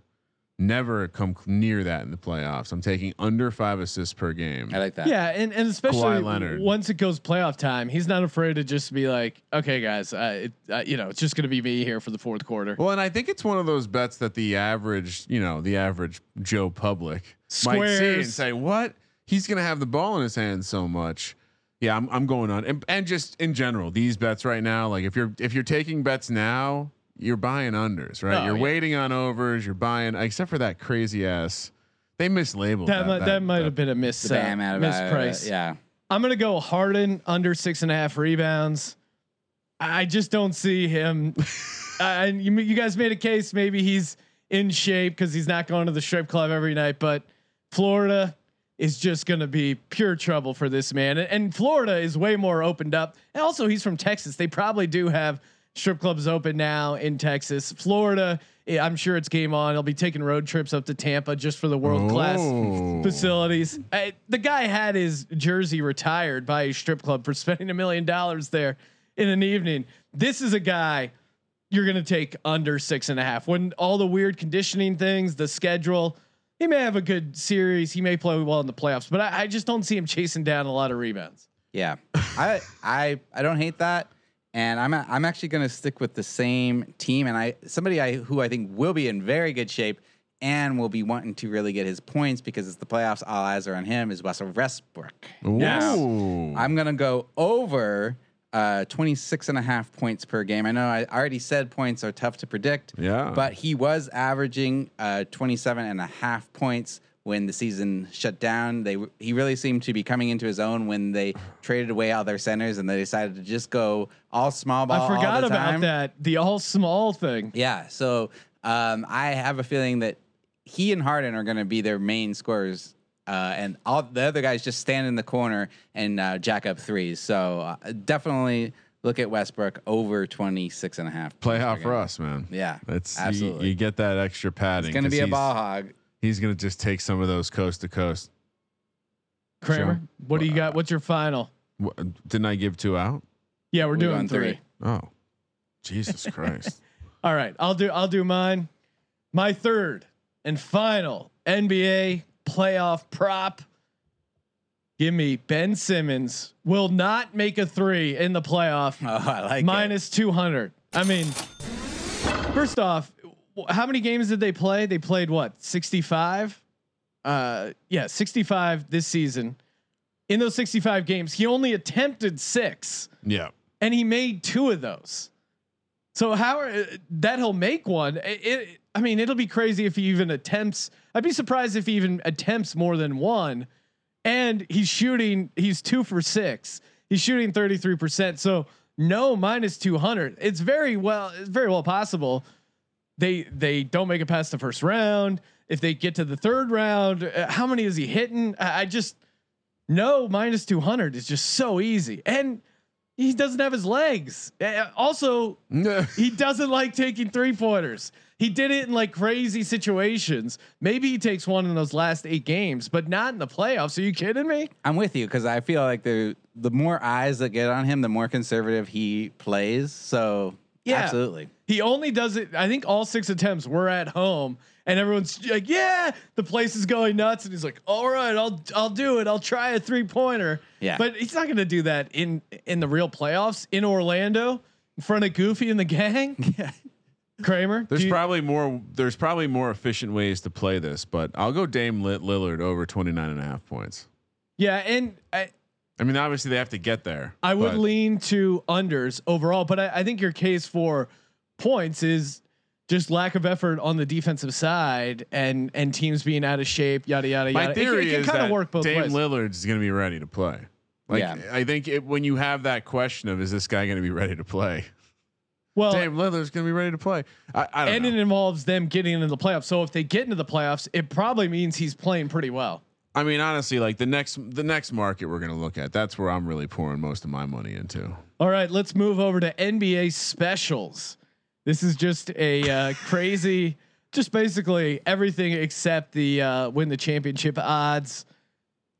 Never come near that in the playoffs. I'm taking under five assists per game. I like that. Yeah, and, and especially Kawhi Leonard. once it goes playoff time, he's not afraid to just be like, okay, guys, uh, it, uh, you know, it's just gonna be me here for the fourth quarter. Well, and I think it's one of those bets that the average, you know, the average Joe public might see and say, "What? He's going to have the ball in his hands so much." Yeah, I'm, I'm going on, and, and just in general, these bets right now, like if you're if you're taking bets now, you're buying unders, right? Oh, you're yeah. waiting on overs. You're buying, except for that crazy ass. They mislabeled that that. might, that, might have been a miss The Bam uh, out of misprice. yeah. I'm gonna go Harden under six and a half rebounds. I just don't see him. uh, and you, you guys made a case. Maybe he's in shape because he's not going to the strip club every night. But Florida is just going to be pure trouble for this man. And, and Florida is way more opened up. And also, he's from Texas. They probably do have strip clubs open now in Texas. Florida, eh, I'm sure it's game on. He'll be taking road trips up to Tampa just for the world class Oh. facilities. Uh, the guy had his jersey retired by a strip club for spending a million dollars there in an evening. This is a guy you're going to take under six and a half. When all the weird conditioning things, the schedule, he may have a good series. He may play well in the playoffs, but I, I just don't see him chasing down a lot of rebounds. Yeah, I I I don't hate that, and I'm a, I'm actually going to stick with the same team, and I somebody I who I think will be in very good shape and will be wanting to really get his points because it's the playoffs. All eyes are on him. Is Russell Westbrook? Yes. I'm going to go over uh 26 and a half points per game. I know I already said points are tough to predict. Yeah. But he was averaging uh 27 and a half points when the season shut down. They he really seemed to be coming into his own when they traded away all their centers and they decided to just go all small ball. I all forgot the about time. that. The all small thing. Yeah. So um, I have a feeling that he and Harden are going to be their main scorers. Uh, and all the other guys just stand in the corner and uh, jack up threes. So uh, definitely look at Westbrook over 26 and a half. points per playoff for us, man. Yeah, That's you- absolutely. You, get that extra padding. It's going to be a ball hog. He's going to just take some of those coast to coast. Kramer, Sure. what do you got? What's your final? Wha- Didn't I give two out? Yeah, we're, We're doing going three. three. Oh, Jesus Christ! All right, I'll do I'll do mine. My third and final NBA playoff prop. Give me Ben Simmons will not make a three in the playoff. Oh, I like minus 200. I mean, first off, w- how many games did they play? They played what? 65? uh, yeah, 65 this season. In those 65 games, he only attempted six, Yeah. and he made two of those. So how are, that he'll make one? It, it- I mean, it'll be crazy if he even attempts. I'd be surprised if he even attempts more than one. And he's shooting. He's two for six. He's shooting 33 percent. So no minus 200. It's very well. It's very well possible they they don't make it past the first round. If they get to the third round, uh, how many is he hitting? I, I just no minus two hundred is just so easy, and he doesn't have his legs. Uh, also, he doesn't like taking three pointers. He did it in like crazy situations. Maybe he takes one in those last eight games, but not in the playoffs. Are you kidding me? I'm with you because I feel like the the more eyes that get on him, the more conservative he plays. So Yeah. absolutely. He only does it. I think all six attempts were at home, and everyone's like, "Yeah, the place is going nuts." And he's like, "All right, I'll I'll do it. I'll try a three pointer." Yeah. but he's not going to do that in in the real playoffs in Orlando in front of Goofy and the gang. Yeah. Kramer, There's you- probably more. There's probably more efficient ways to play this, but I'll go Dame Lillard over 29 and a half points. yeah, and I I mean, obviously they have to get there. I would but lean to unders overall, but I, I think your case for points is just lack of effort on the defensive side and and teams being out of shape, yada yada My yada. My theory it, can is kind that of work both Dame ways. Lillard's going to be ready to play. Like Yeah. I think it, when you have that question of is this guy going to be ready to play, well, Dame Lillard's going to be ready to play. I, I don't and know. it involves them getting into the playoffs. So if they get into the playoffs, it probably means he's playing pretty well. I mean, honestly, like the next the next market we're to look at, that's where I'm really pouring most of my money into. All right, let's move over to NBA specials. This is just a uh, crazy, just basically everything except the uh, win the championship odds.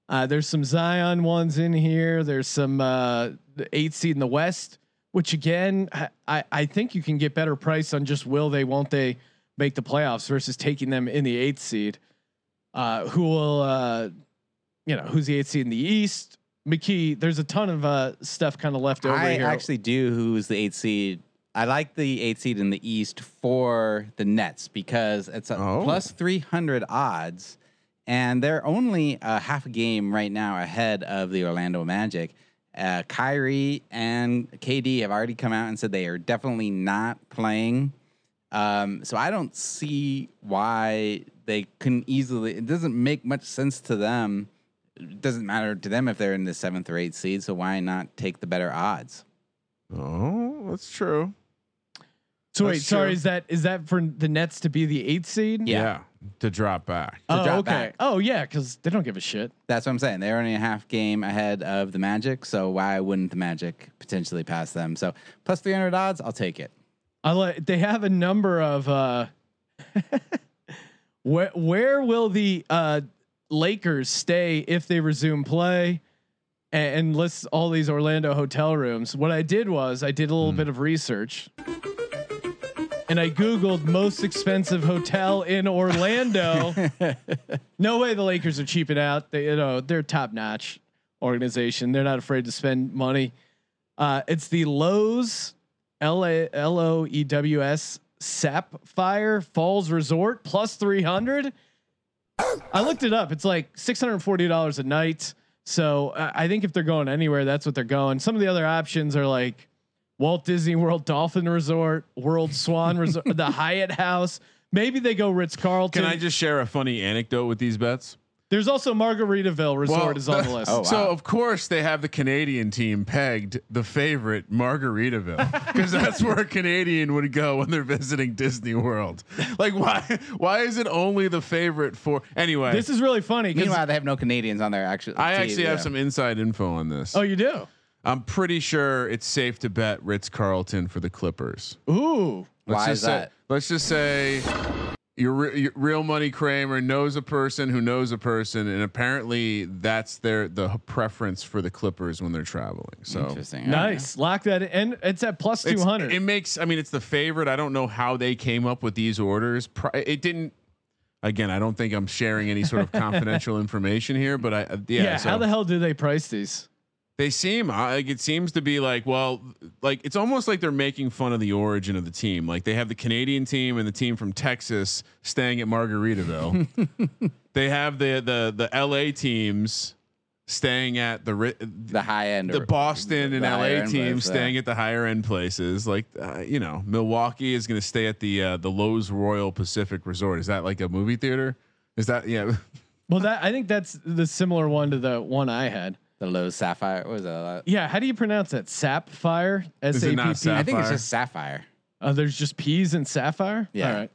Uh, there's some Zion ones in here. There's some uh, the eight seed in the West, which again, I, I think you can get better price on just will they, won't they make the playoffs versus taking them in the eighth seed. Uh, who will, uh, you know, who's the eighth seed in the East? McKee, there's a ton of uh, stuff kind of left over I here. I actually do who's the eight seed. I like the eight seed in the East for the Nets because it's a Oh. plus 300 odds and they're only a half a game right now ahead of the Orlando Magic. Uh, Kyrie and KD have already come out and said they are definitely not playing. Um, so I don't see why they couldn't easily. It doesn't make much sense to them. It doesn't matter to them if they're in the seventh or eighth seed. So why not take the better odds? Oh, that's true. So wait, That's sorry, true. is that is that for the Nets to be the eighth seed? Yeah. to drop back. Oh, drop okay. back. Oh, yeah, because they don't give a shit. That's what I'm saying. They're only a half game ahead of the Magic, so why wouldn't the Magic potentially pass them? So plus 300 odds, I'll take it. I like. They have a number of. uh Where where will the uh Lakers stay if they resume play? And, and lists all these Orlando hotel rooms. What I did was I did a little bit of research. And I googled most expensive hotel in Orlando. no way the Lakers are cheaping out. They you know they're top notch organization. They're not afraid to spend money. Uh, it's the Loews L A L O E W S Sapphire Falls Resort plus three hundred. I looked it up. It's like six hundred forty dollars a night. So I think if they're going anywhere, that's what they're going. Some of the other options are like Walt Disney World Dolphin Resort, World Swan Resort, the Hyatt House. Maybe they go Ritz Carlton. Can I just share a funny anecdote with these bets? There's also Margaritaville Resort Well, is on the list. Oh, wow. So of course they have the Canadian team pegged the favorite Margaritaville because that's where a Canadian would go when they're visiting Disney World. Like why? Why is it only the favorite for? Anyway, This is really funny. 'cause- Meanwhile, they have no Canadians on there actually. I team, actually have some inside info on this. oh, you do. I'm pretty sure it's safe to bet Ritz Carlton for the Clippers. Ooh. Let's Why just is say, that? Let's just say your, re- your real money Kramer knows a person who knows a person, and apparently that's their the preference for the Clippers when they're traveling. So Interesting. Okay. Nice. Lock that in. And it's at 200. It makes. I mean, it's the favorite. I don't know how they came up with these orders. It didn't. Again, I don't think I'm sharing any sort of confidential information here, but I yeah. yeah. so how the hell do they price these? They seem uh, like it seems to be like well, like it's almost like they're making fun of the origin of the team. Like they have the Canadian team and the team from Texas staying at Margaritaville. they have the the the LA teams staying at the The high end, the Boston and the higher LA teams place, yeah. staying at the higher end places. Like uh, you know, Milwaukee is going to stay at the uh, the Loews Royal Pacific Resort. Is that like a movie theater? Is that yeah? Well, that I think that's the similar one to the one I had. The low sapphire. What was that? Yeah, how do you pronounce that? Sapphire. S A it P not P. sap- I think it's just sapphire. Uh, there's just peas and sapphire. Yeah. All right.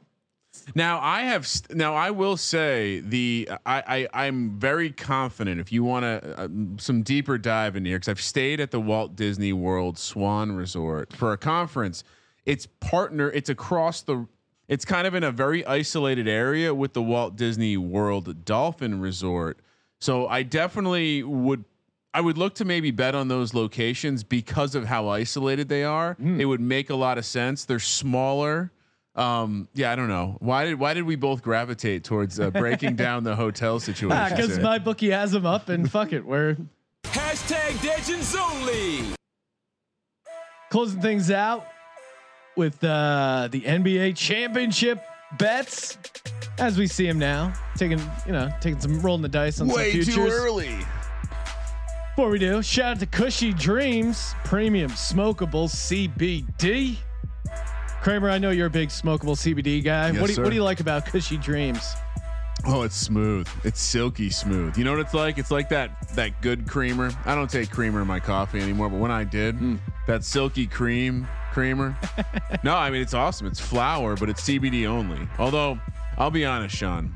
Now I have st- now I will say the I, I I'm very confident if you want to uh, some deeper dive in here because I've stayed at the Walt Disney World Swan Resort for a conference. It's partner. It's across the. It's kind of in a very isolated area with the Walt Disney World Dolphin Resort. So I definitely would. I would look to maybe bet on those locations because of how isolated they are. It would make a lot of sense. They're smaller. Um, yeah, I don't know. Why did why did we both gravitate towards uh, breaking down the hotel situation? Because here? my bookie has them up, and fuck it, we're Hashtag Legends Only. closing things out with uh, the NBA championship bets as we see them now. Taking you know taking some rolling the dice on some way futures. too early. Before we do, shout out to Kushy Dreams Premium Smokable CBD. Kramer, I know you're a big smokable CBD guy. Yes, what do you, what do you like about Kushy Dreams? Oh, it's smooth. It's silky smooth. You know what it's like? It's like that that good creamer. I don't take creamer in my coffee anymore, but when I did, Hmm. that silky cream creamer. no, I mean it's awesome. It's flour, but it's CBD only. Although I'll be honest, Sean.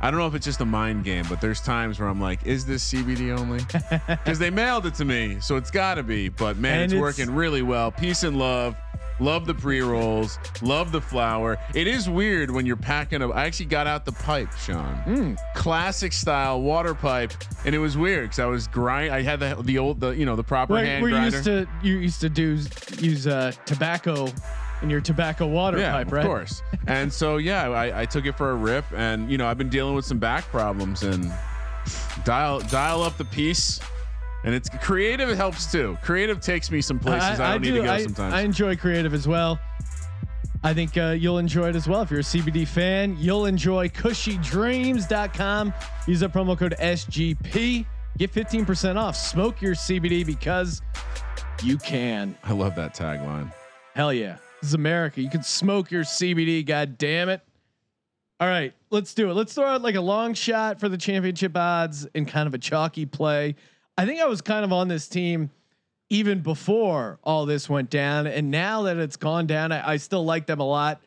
I don't know if it's just a mind game, but there's times where I'm like, is this CBD only? Because they mailed it to me, so it's got to be. But man, it's, it's- working really well. Peace and love. Love the pre rolls. Love the flour. It is weird when you're packing up. I actually got out the pipe, Sean. Hmm. Classic style water pipe, and it was weird because I was grind. I had the the old the you know the proper Where, hand where you grinder. used to you used to do use uh, tobacco in your tobacco water yeah, pipe, right? of course. and so yeah, I, I took it for a rip, and you know I've been dealing with some back problems, and dial dial up the piece, and it's creative. It helps too. Creative takes me some places I, don't need to go I, sometimes. I enjoy creative as well. I think uh, you'll enjoy it as well. If you're a CBD fan, you'll enjoy kushydreams.com. Use the promo code SGP. Get 15% off. Smoke your CBD because you can. I love that tagline. Hell yeah. This is America. You can smoke your CBD. God damn it. All right, let's do it. Let's throw out like a long shot for the championship odds and kind of a chalky play. I think I was kind of on this team even before all this went down. And now that it's gone down, I, I still like them a lot.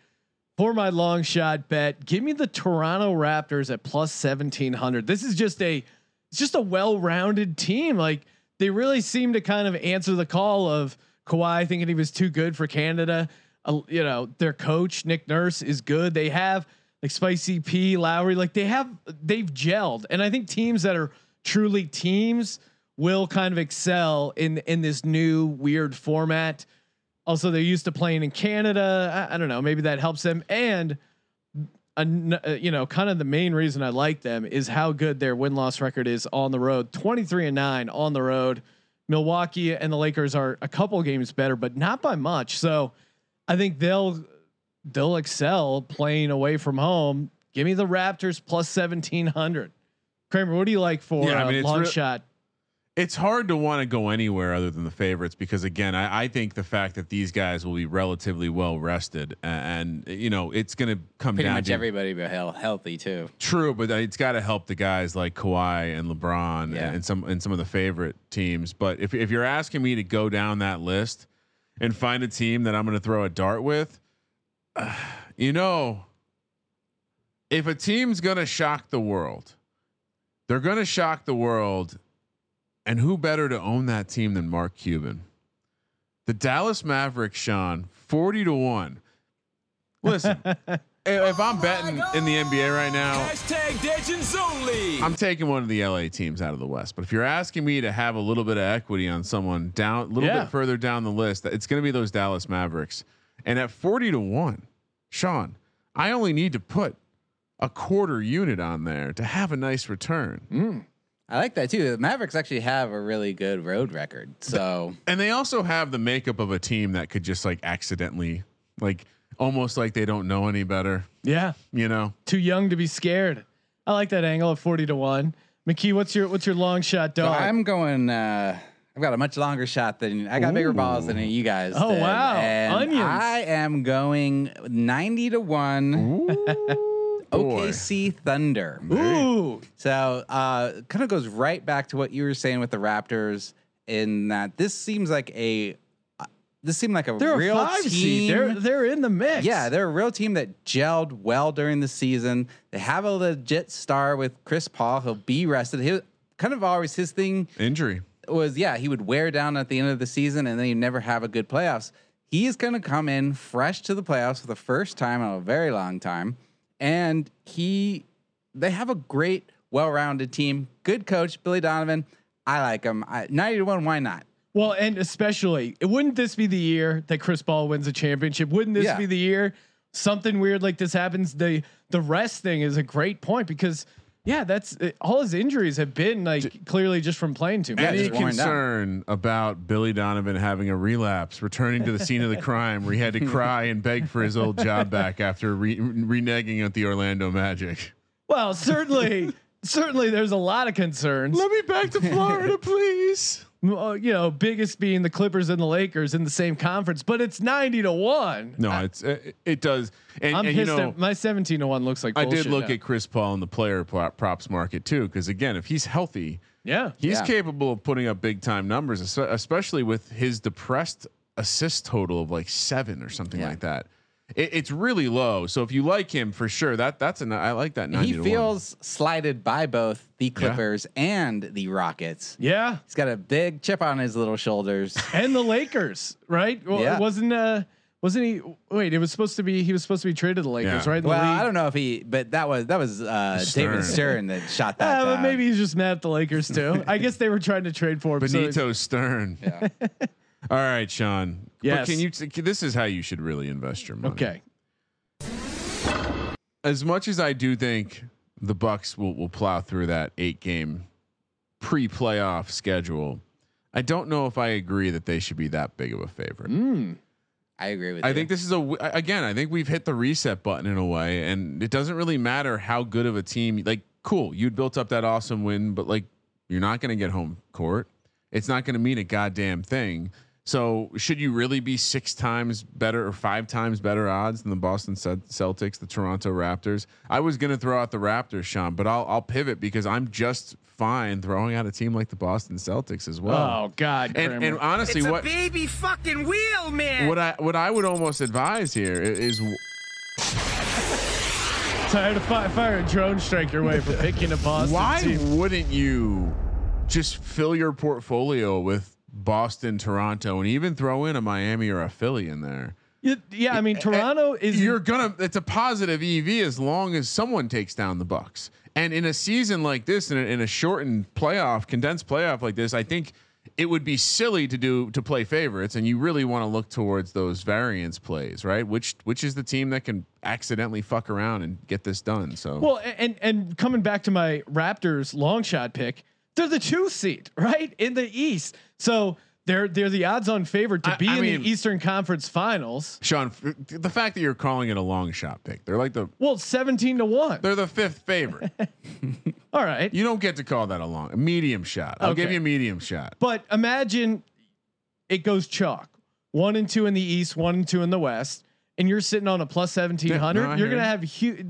For my long shot bet, give me the Toronto Raptors at plus 1700. This is just a it's just a well-rounded team. Like they really seem to kind of answer the call of Kawhi thinking he was too good for Canada. Uh, you know, their coach Nick Nurse is good. They have like Spicy P, Lowry, like they have they've gelled. And I think teams that are truly teams will kind of excel in in this new weird format. Also, they're used to playing in Canada. I, I don't know. Maybe that helps them. And an, uh, you know, kind of the main reason I like them is how good their win loss record is on the road. Twenty three and nine on the road. Milwaukee and the Lakers are a couple games better, but not by much. So I think they'll they'll excel playing away from home. Give me the Raptors plus seventeen hundred. Kramer, what do you like for Yeah, I mean, long real- shot? It's hard to want to go anywhere other than the favorites because again, I, I think the fact that these guys will be relatively well rested and, you know it's going to come Pretty down much to everybody be hell healthy too. true, but it's got to help the guys like Kawhi and LeBron Yeah. and some and some of the favorite teams. But if if you're asking me to go down that list and find a team that I'm going to throw a dart with, uh, you know, if a team's going to shock the world, they're going to shock the world. And who better to own that team than Mark Cuban? The Dallas Mavericks, Sean, 40 to 1. Listen, if- if I'm betting in the NBA right now, Only. I'm taking one of the LA teams out of the West. But if you're asking me to have a little bit of equity on someone down a little Yeah. bit further down the list, it's going to be those Dallas Mavericks. And at 40 to 1, Sean, I only need to put a quarter unit on there to have a nice return. Mm. I like that too. The Mavericks actually have a really good road record. So And they also have the makeup of a team that could just like accidentally, like almost like they don't know any better. Yeah, You know, too young to be scared. I like that angle of forty to one. McKee, what's your what's your long shot So dog? I'm going. Uh, I've got a much longer shot than I got bigger balls than you guys. Oh, did, wow. And Onions. I am going ninety to one. OKC Thunder. Ooh, So uh, kind of goes right back to what you were saying with the Raptors in that this seems like a uh, this seemed like a they're real a team. seed. They're they're in the mix. Yeah, they're a real team that gelled well during the season. They have a legit star with Chris Paul. He'll be rested. He kind of always his thing injury. was yeah, he would wear down at the end of the season and then he'd never have a good playoffs. He is going to come in fresh to the playoffs for the first time in a very long time. And he, they have a great, well rounded team. Good coach, Billy Donovan. I like him. I, 90 to 1, why not? Well, and especially, wouldn't this be the year that Chris Paul wins a championship? Wouldn't this Yeah. be the year something weird like this happens? The the rest thing is a great point because yeah, that's it, all his injuries have been like clearly just from playing too much. Any just worn down. concern about Billy Donovan having a relapse, returning to the scene of the crime where he had to cry and beg for his old job back after re- reneging at the Orlando Magic? Well, certainly, certainly, there's a lot of concerns. Let me back to Florida, please. Uh, you know, biggest being the Clippers and the Lakers in the same conference, but it's ninety to one. No, it's it, it does. And, I'm and you pissed. know, at, my seventeen to one looks like I did look now. at Chris Paul in the player props market too, because again, if he's healthy, yeah. he's Yeah. capable of putting up big time numbers, especially with his depressed assist total of like seven or something Yeah. like that. It, it's really low. So if you like him for sure, that that's an I like that. 90 He to one. feels slighted by both the Clippers and the Rockets. Yeah, He's got a big chip on his little shoulders. and the Lakers, right? Well, Yeah. wasn't uh, wasn't he? Wait, it was supposed to be. He was supposed to be traded to the Lakers, Yeah. right? The Well, I don't know if he, but that was that was uh, David Stern. Stern that shot that. Yeah, but maybe he's just mad at the Lakers too. I guess they were trying to trade for him. so- Benito Stern. Yeah. All right, Sean. Yes. But can you? This is how you should really invest your money. okay. as much as I do think the Bucks will will plow through that eight game pre playoff schedule, I don't know if I agree that they should be that big of a favorite. Mm. I agree with that. I you. think this is a again. I think we've hit the reset button in a way, and it doesn't really matter how good of a team. Like, cool, you'd built up that awesome win, but like, you're not going to get home court. It's not going to mean a goddamn thing. So, should you really be six times better or five times better odds than the Boston Celtics, the Toronto Raptors? I was going to throw out the Raptors, Sean, but I'll I'll pivot because I'm just fine throwing out a team like the Boston Celtics as well. Oh God, and and honestly, It's a what baby fucking wheel, man. what I what I would almost advise here is. tired of fi- fire a drone strike your way for picking a Boston why team. wouldn't you just fill your portfolio with Boston, Toronto, and even throw in a Miami or a Philly in there? Yeah, yeah, I mean eh, eh, Toronto is You're gonna it's a positive EV as long as someone takes down the Bucks. And in a season like this, in a, in a shortened playoff, condensed playoff like this, I think it would be silly to do to play favorites, and you really want to look towards those variance plays, right? Which which is the team that can accidentally fuck around and get this done? So well, and and coming back to my Raptors long shot pick, they're the two seed, right in the East. So they're they're the odds-on favorite to I- be I in mean- the Eastern Conference Finals. Sean, the fact that you're calling it a long shot pick, they're like the Well, seventeen to one. they're the fifth favorite. All right, you don't get to call that a long a medium shot. I'll give you a medium shot. but imagine it goes chalk, one and two in the East, one and two in the West, and you're sitting on a plus seventeen hundred. No, you're gonna you. have huge,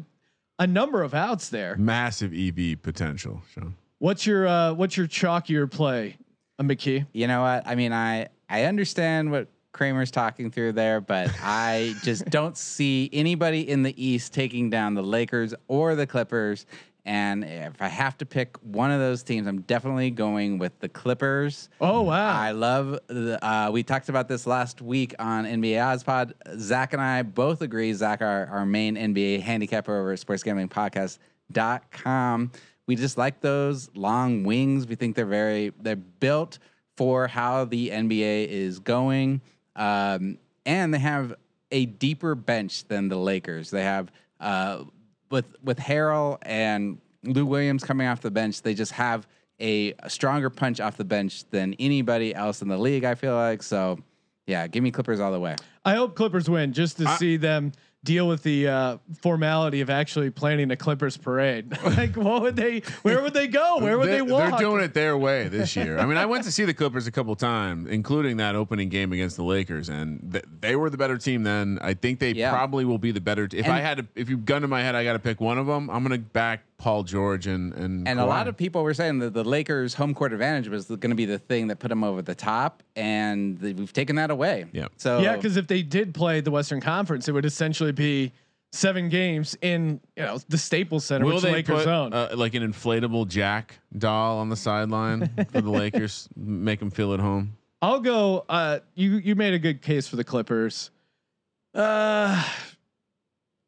a number of outs there. Massive EV potential, Sean. What's your uh, what's your chalkier play, uh, McKee? You know what? I mean, I I understand what Kramer's talking through there, but I just don't see anybody in the East taking down the Lakers or the Clippers. And if I have to pick one of those teams, I'm definitely going with the Clippers. Oh wow! I love the. Uh, we talked about this last week on NBA OzPod. Zach and I both agree. Zach, our, our main NBA handicapper over at sportsgamblingpodcast.com. We just like those long wings. We think they're very, they're built for how the NBA is going. Um, and they have a deeper bench than the Lakers. They have, uh, with, with Harrell and Lou Williams coming off the bench, they just have a, a stronger punch off the bench than anybody else in the league. I feel like so. Yeah, give me Clippers all the way. I hope Clippers win just to see them deal with the uh, formality of actually planning a Clippers parade. like, what would they? Where would they go? Where would they They're- walk? They're doing it their way this year. I mean, I went to see the Clippers a couple times, including that opening game against the Lakers, and th- they were the better team. Then I think they Yeah. probably will be the better. T- if And- I had to, if you gun to my head, I got to pick one of them. I'm going to back Paul George and and And a lot of people were saying that the Lakers' home court advantage was going to be the thing that put them over the top, and th- we've taken that away. Yeah. So Yeah, because if they did play the Western Conference, it would essentially be seven games in you know the Staples Center, Will which the they Lakers put own. uh, like an inflatable Jack doll on the sideline for the Lakers, make them feel at home? I'll go. Uh, you you made a good case for the Clippers. Uh,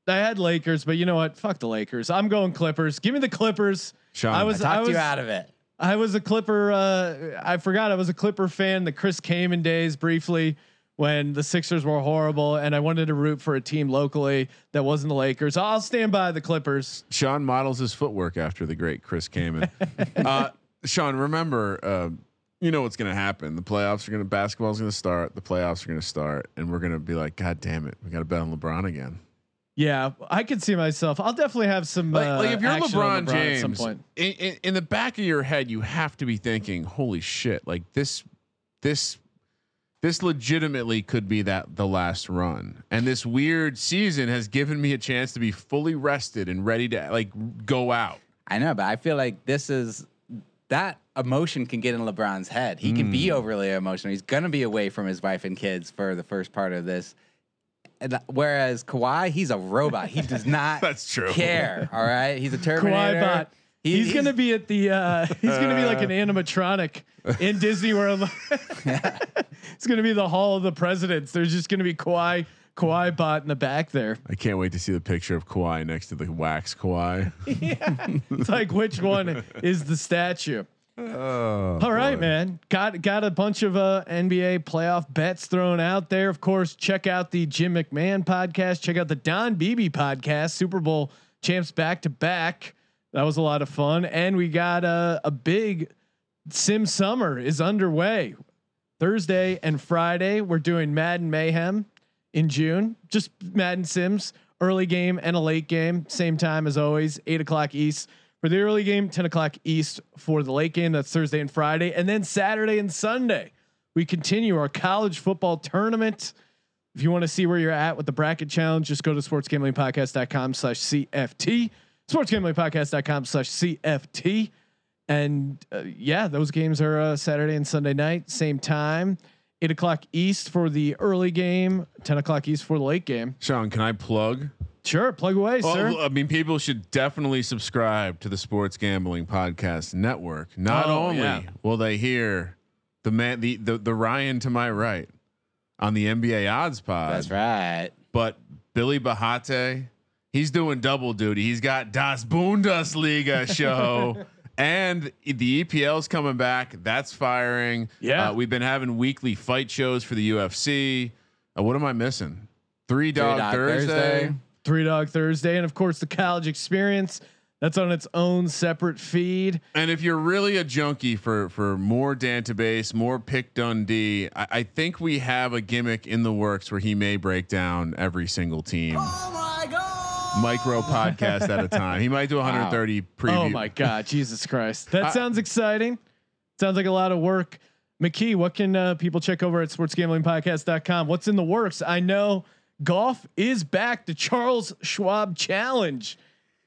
I had Lakers, but you know what? Fuck the Lakers. I'm going Clippers. Give me the Clippers. Sean, I was I I was you out of it. I was a Clipper. Uh, I forgot I was a Clipper fan. The Chris Kaman days briefly when the Sixers were horrible, and I wanted to root for a team locally that wasn't the Lakers. I'll stand by the Clippers. Sean models his footwork after the great Chris Kaman. uh, Sean, remember, uh, you know what's going to happen. The playoffs are going to basketball's going to start. The playoffs are going to start, and we're going to be like, God damn it, we got to bet on LeBron again. Yeah, I could see myself. I'll definitely have some. Like, uh, like if you're action on LeBron, at some James, point. in, in, in the back of your head, you have to be thinking, "Holy shit! Like this, this, this legitimately could be that the last run." And this weird season has given me a chance to be fully rested and ready to like go out. I know, but I feel like this is that emotion can get in LeBron's head. He can Hmm. be overly emotional. He's gonna be away from his wife and kids for the first part of this. And whereas Kawhi, he's a robot. He does not That's true. care. All right, he's a Terminator. Kawhi bot. He- he's, gonna be at the. Uh, he's gonna be like an animatronic in Disney World. it's gonna be the Hall of the Presidents. There's just gonna be Kawhi Kawhi bot in the back there. I can't wait to see the picture of Kawhi next to the wax Kawhi. yeah, It's like which one is the statue? Oh, All right, man. Got got a bunch of uh, NBA playoff bets thrown out there. Of course, check out the Jim McMahon podcast. Check out the Don Beebe podcast. Super Bowl champs back to back. That was a lot of fun, and we got a a big Sim Summer is underway. Thursday and Friday, we're doing Madden Mayhem in June. Just Madden Sims, early game and a late game, same time as always, eight o'clock East for the early game, 10 o'clock East for the late game. That's Thursday and Friday. And then Saturday and Sunday, we continue our college football tournament. If you want to see where you're at with the bracket challenge, just go to sportsgamblingpodcast.com slash CFT, sportsgamblingpodcast.com slash CFT. And uh, yeah, those games are uh, Saturday and Sunday night, same time, eight o'clock East for the early game, 10 o'clock East for the late game. Sean, can I plug? Sure. Plug away, sir. I mean, people should definitely subscribe to the Sports Gambling Podcast Network. Not Oh, only yeah. will they hear the man, the, the the Ryan to my right on the NBA Odds Pod, That's right. but Billy Bahate, he's doing double duty. He's got Das Bundesliga show. And the EPL's coming back. That's firing. Yeah. Uh, we've been having weekly fight shows for the UFC. Uh, what am I missing? Three Dog, Dog Thursday. Thursday. Three Dog Thursday, and of course the college experience. That's on its own separate feed. And if you're really a junkie for for more database, more pick Dundee, I, I think we have a gimmick in the works where he may break down every single team. Oh my god! Micro podcast at a time. He might do 130 preview. Oh my God, Jesus Christ! That sounds exciting. Sounds like a lot of work. McKee, what can uh, people check over at sportsgamblingpodcast.com? What's in the works? I know golf is back. The Charles Schwab Challenge.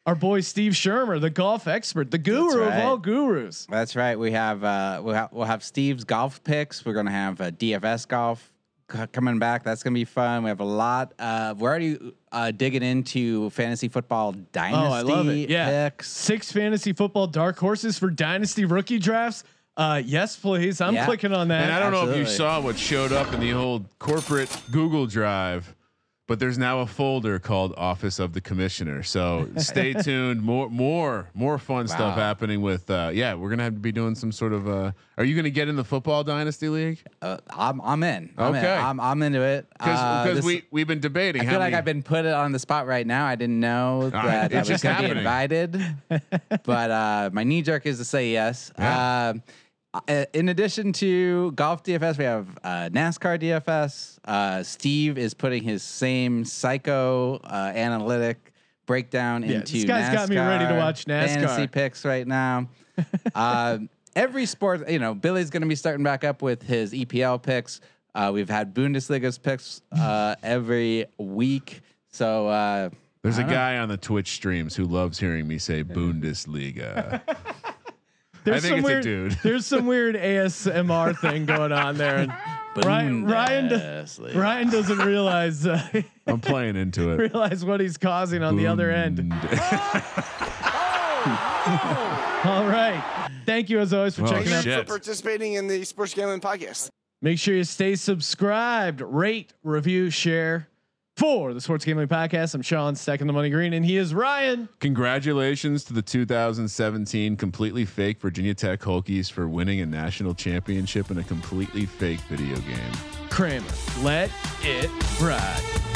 Our boy Steve Shermer, the golf expert, the guru right. of all gurus. That's right. We have uh, we'll have we'll have Steve's golf picks. We're gonna have uh, DFS golf c- coming back. That's gonna be fun. We have a lot. Uh, we're already uh, digging into fantasy football dynasty Oh, I love it. Yeah. picks. Six fantasy football dark horses for dynasty rookie drafts. Uh, yes, please. I'm Yeah. clicking on that. And I don't know if you saw what showed up in the old corporate Google Drive, but there's now a folder called Office of the Commissioner. So stay tuned. More, more, more fun stuff happening with. Uh, yeah, we're gonna have to be doing some sort of. Uh, are you gonna get in the football dynasty league? Uh, I'm I'm in. I'm in. Okay. I'm, I'm into it. Because Uh, we we've been debating. I feel like I've been put on the spot right now. I didn't know that I was going to be invited, but uh, my knee jerk is to say yes. Yeah. Uh, in addition to golf DFS, we have uh, NASCAR DFS. Uh, Steve is putting his same psycho uh, analytic breakdown Yeah, into this guy's got me ready to watch NASCAR. fantasy picks right now. um, every sport, you know, Billy's going to be starting back up with his EPL picks. Uh, we've had Bundesliga's picks uh, every week. So uh, There's a guy on the Twitch streams who loves hearing me say Bundesliga. There's think some it's a weird, dude. There's some weird ASMR thing going on there, and Ryan Ryan, do- Ryan doesn't realize uh, I'm playing into it. realize what he's causing on the other end. All right, thank you as always for Oh, checking out. shit. for participating in the Sports Gambling Podcast. Make sure you stay subscribed, rate, review, share. For the Sports Gambling Podcast, I'm Sean stacking the money green, and he is Ryan. Congratulations to the 2017 completely fake Virginia Tech Hokies for winning a national championship in a completely fake video game. Kramer. Let it ride.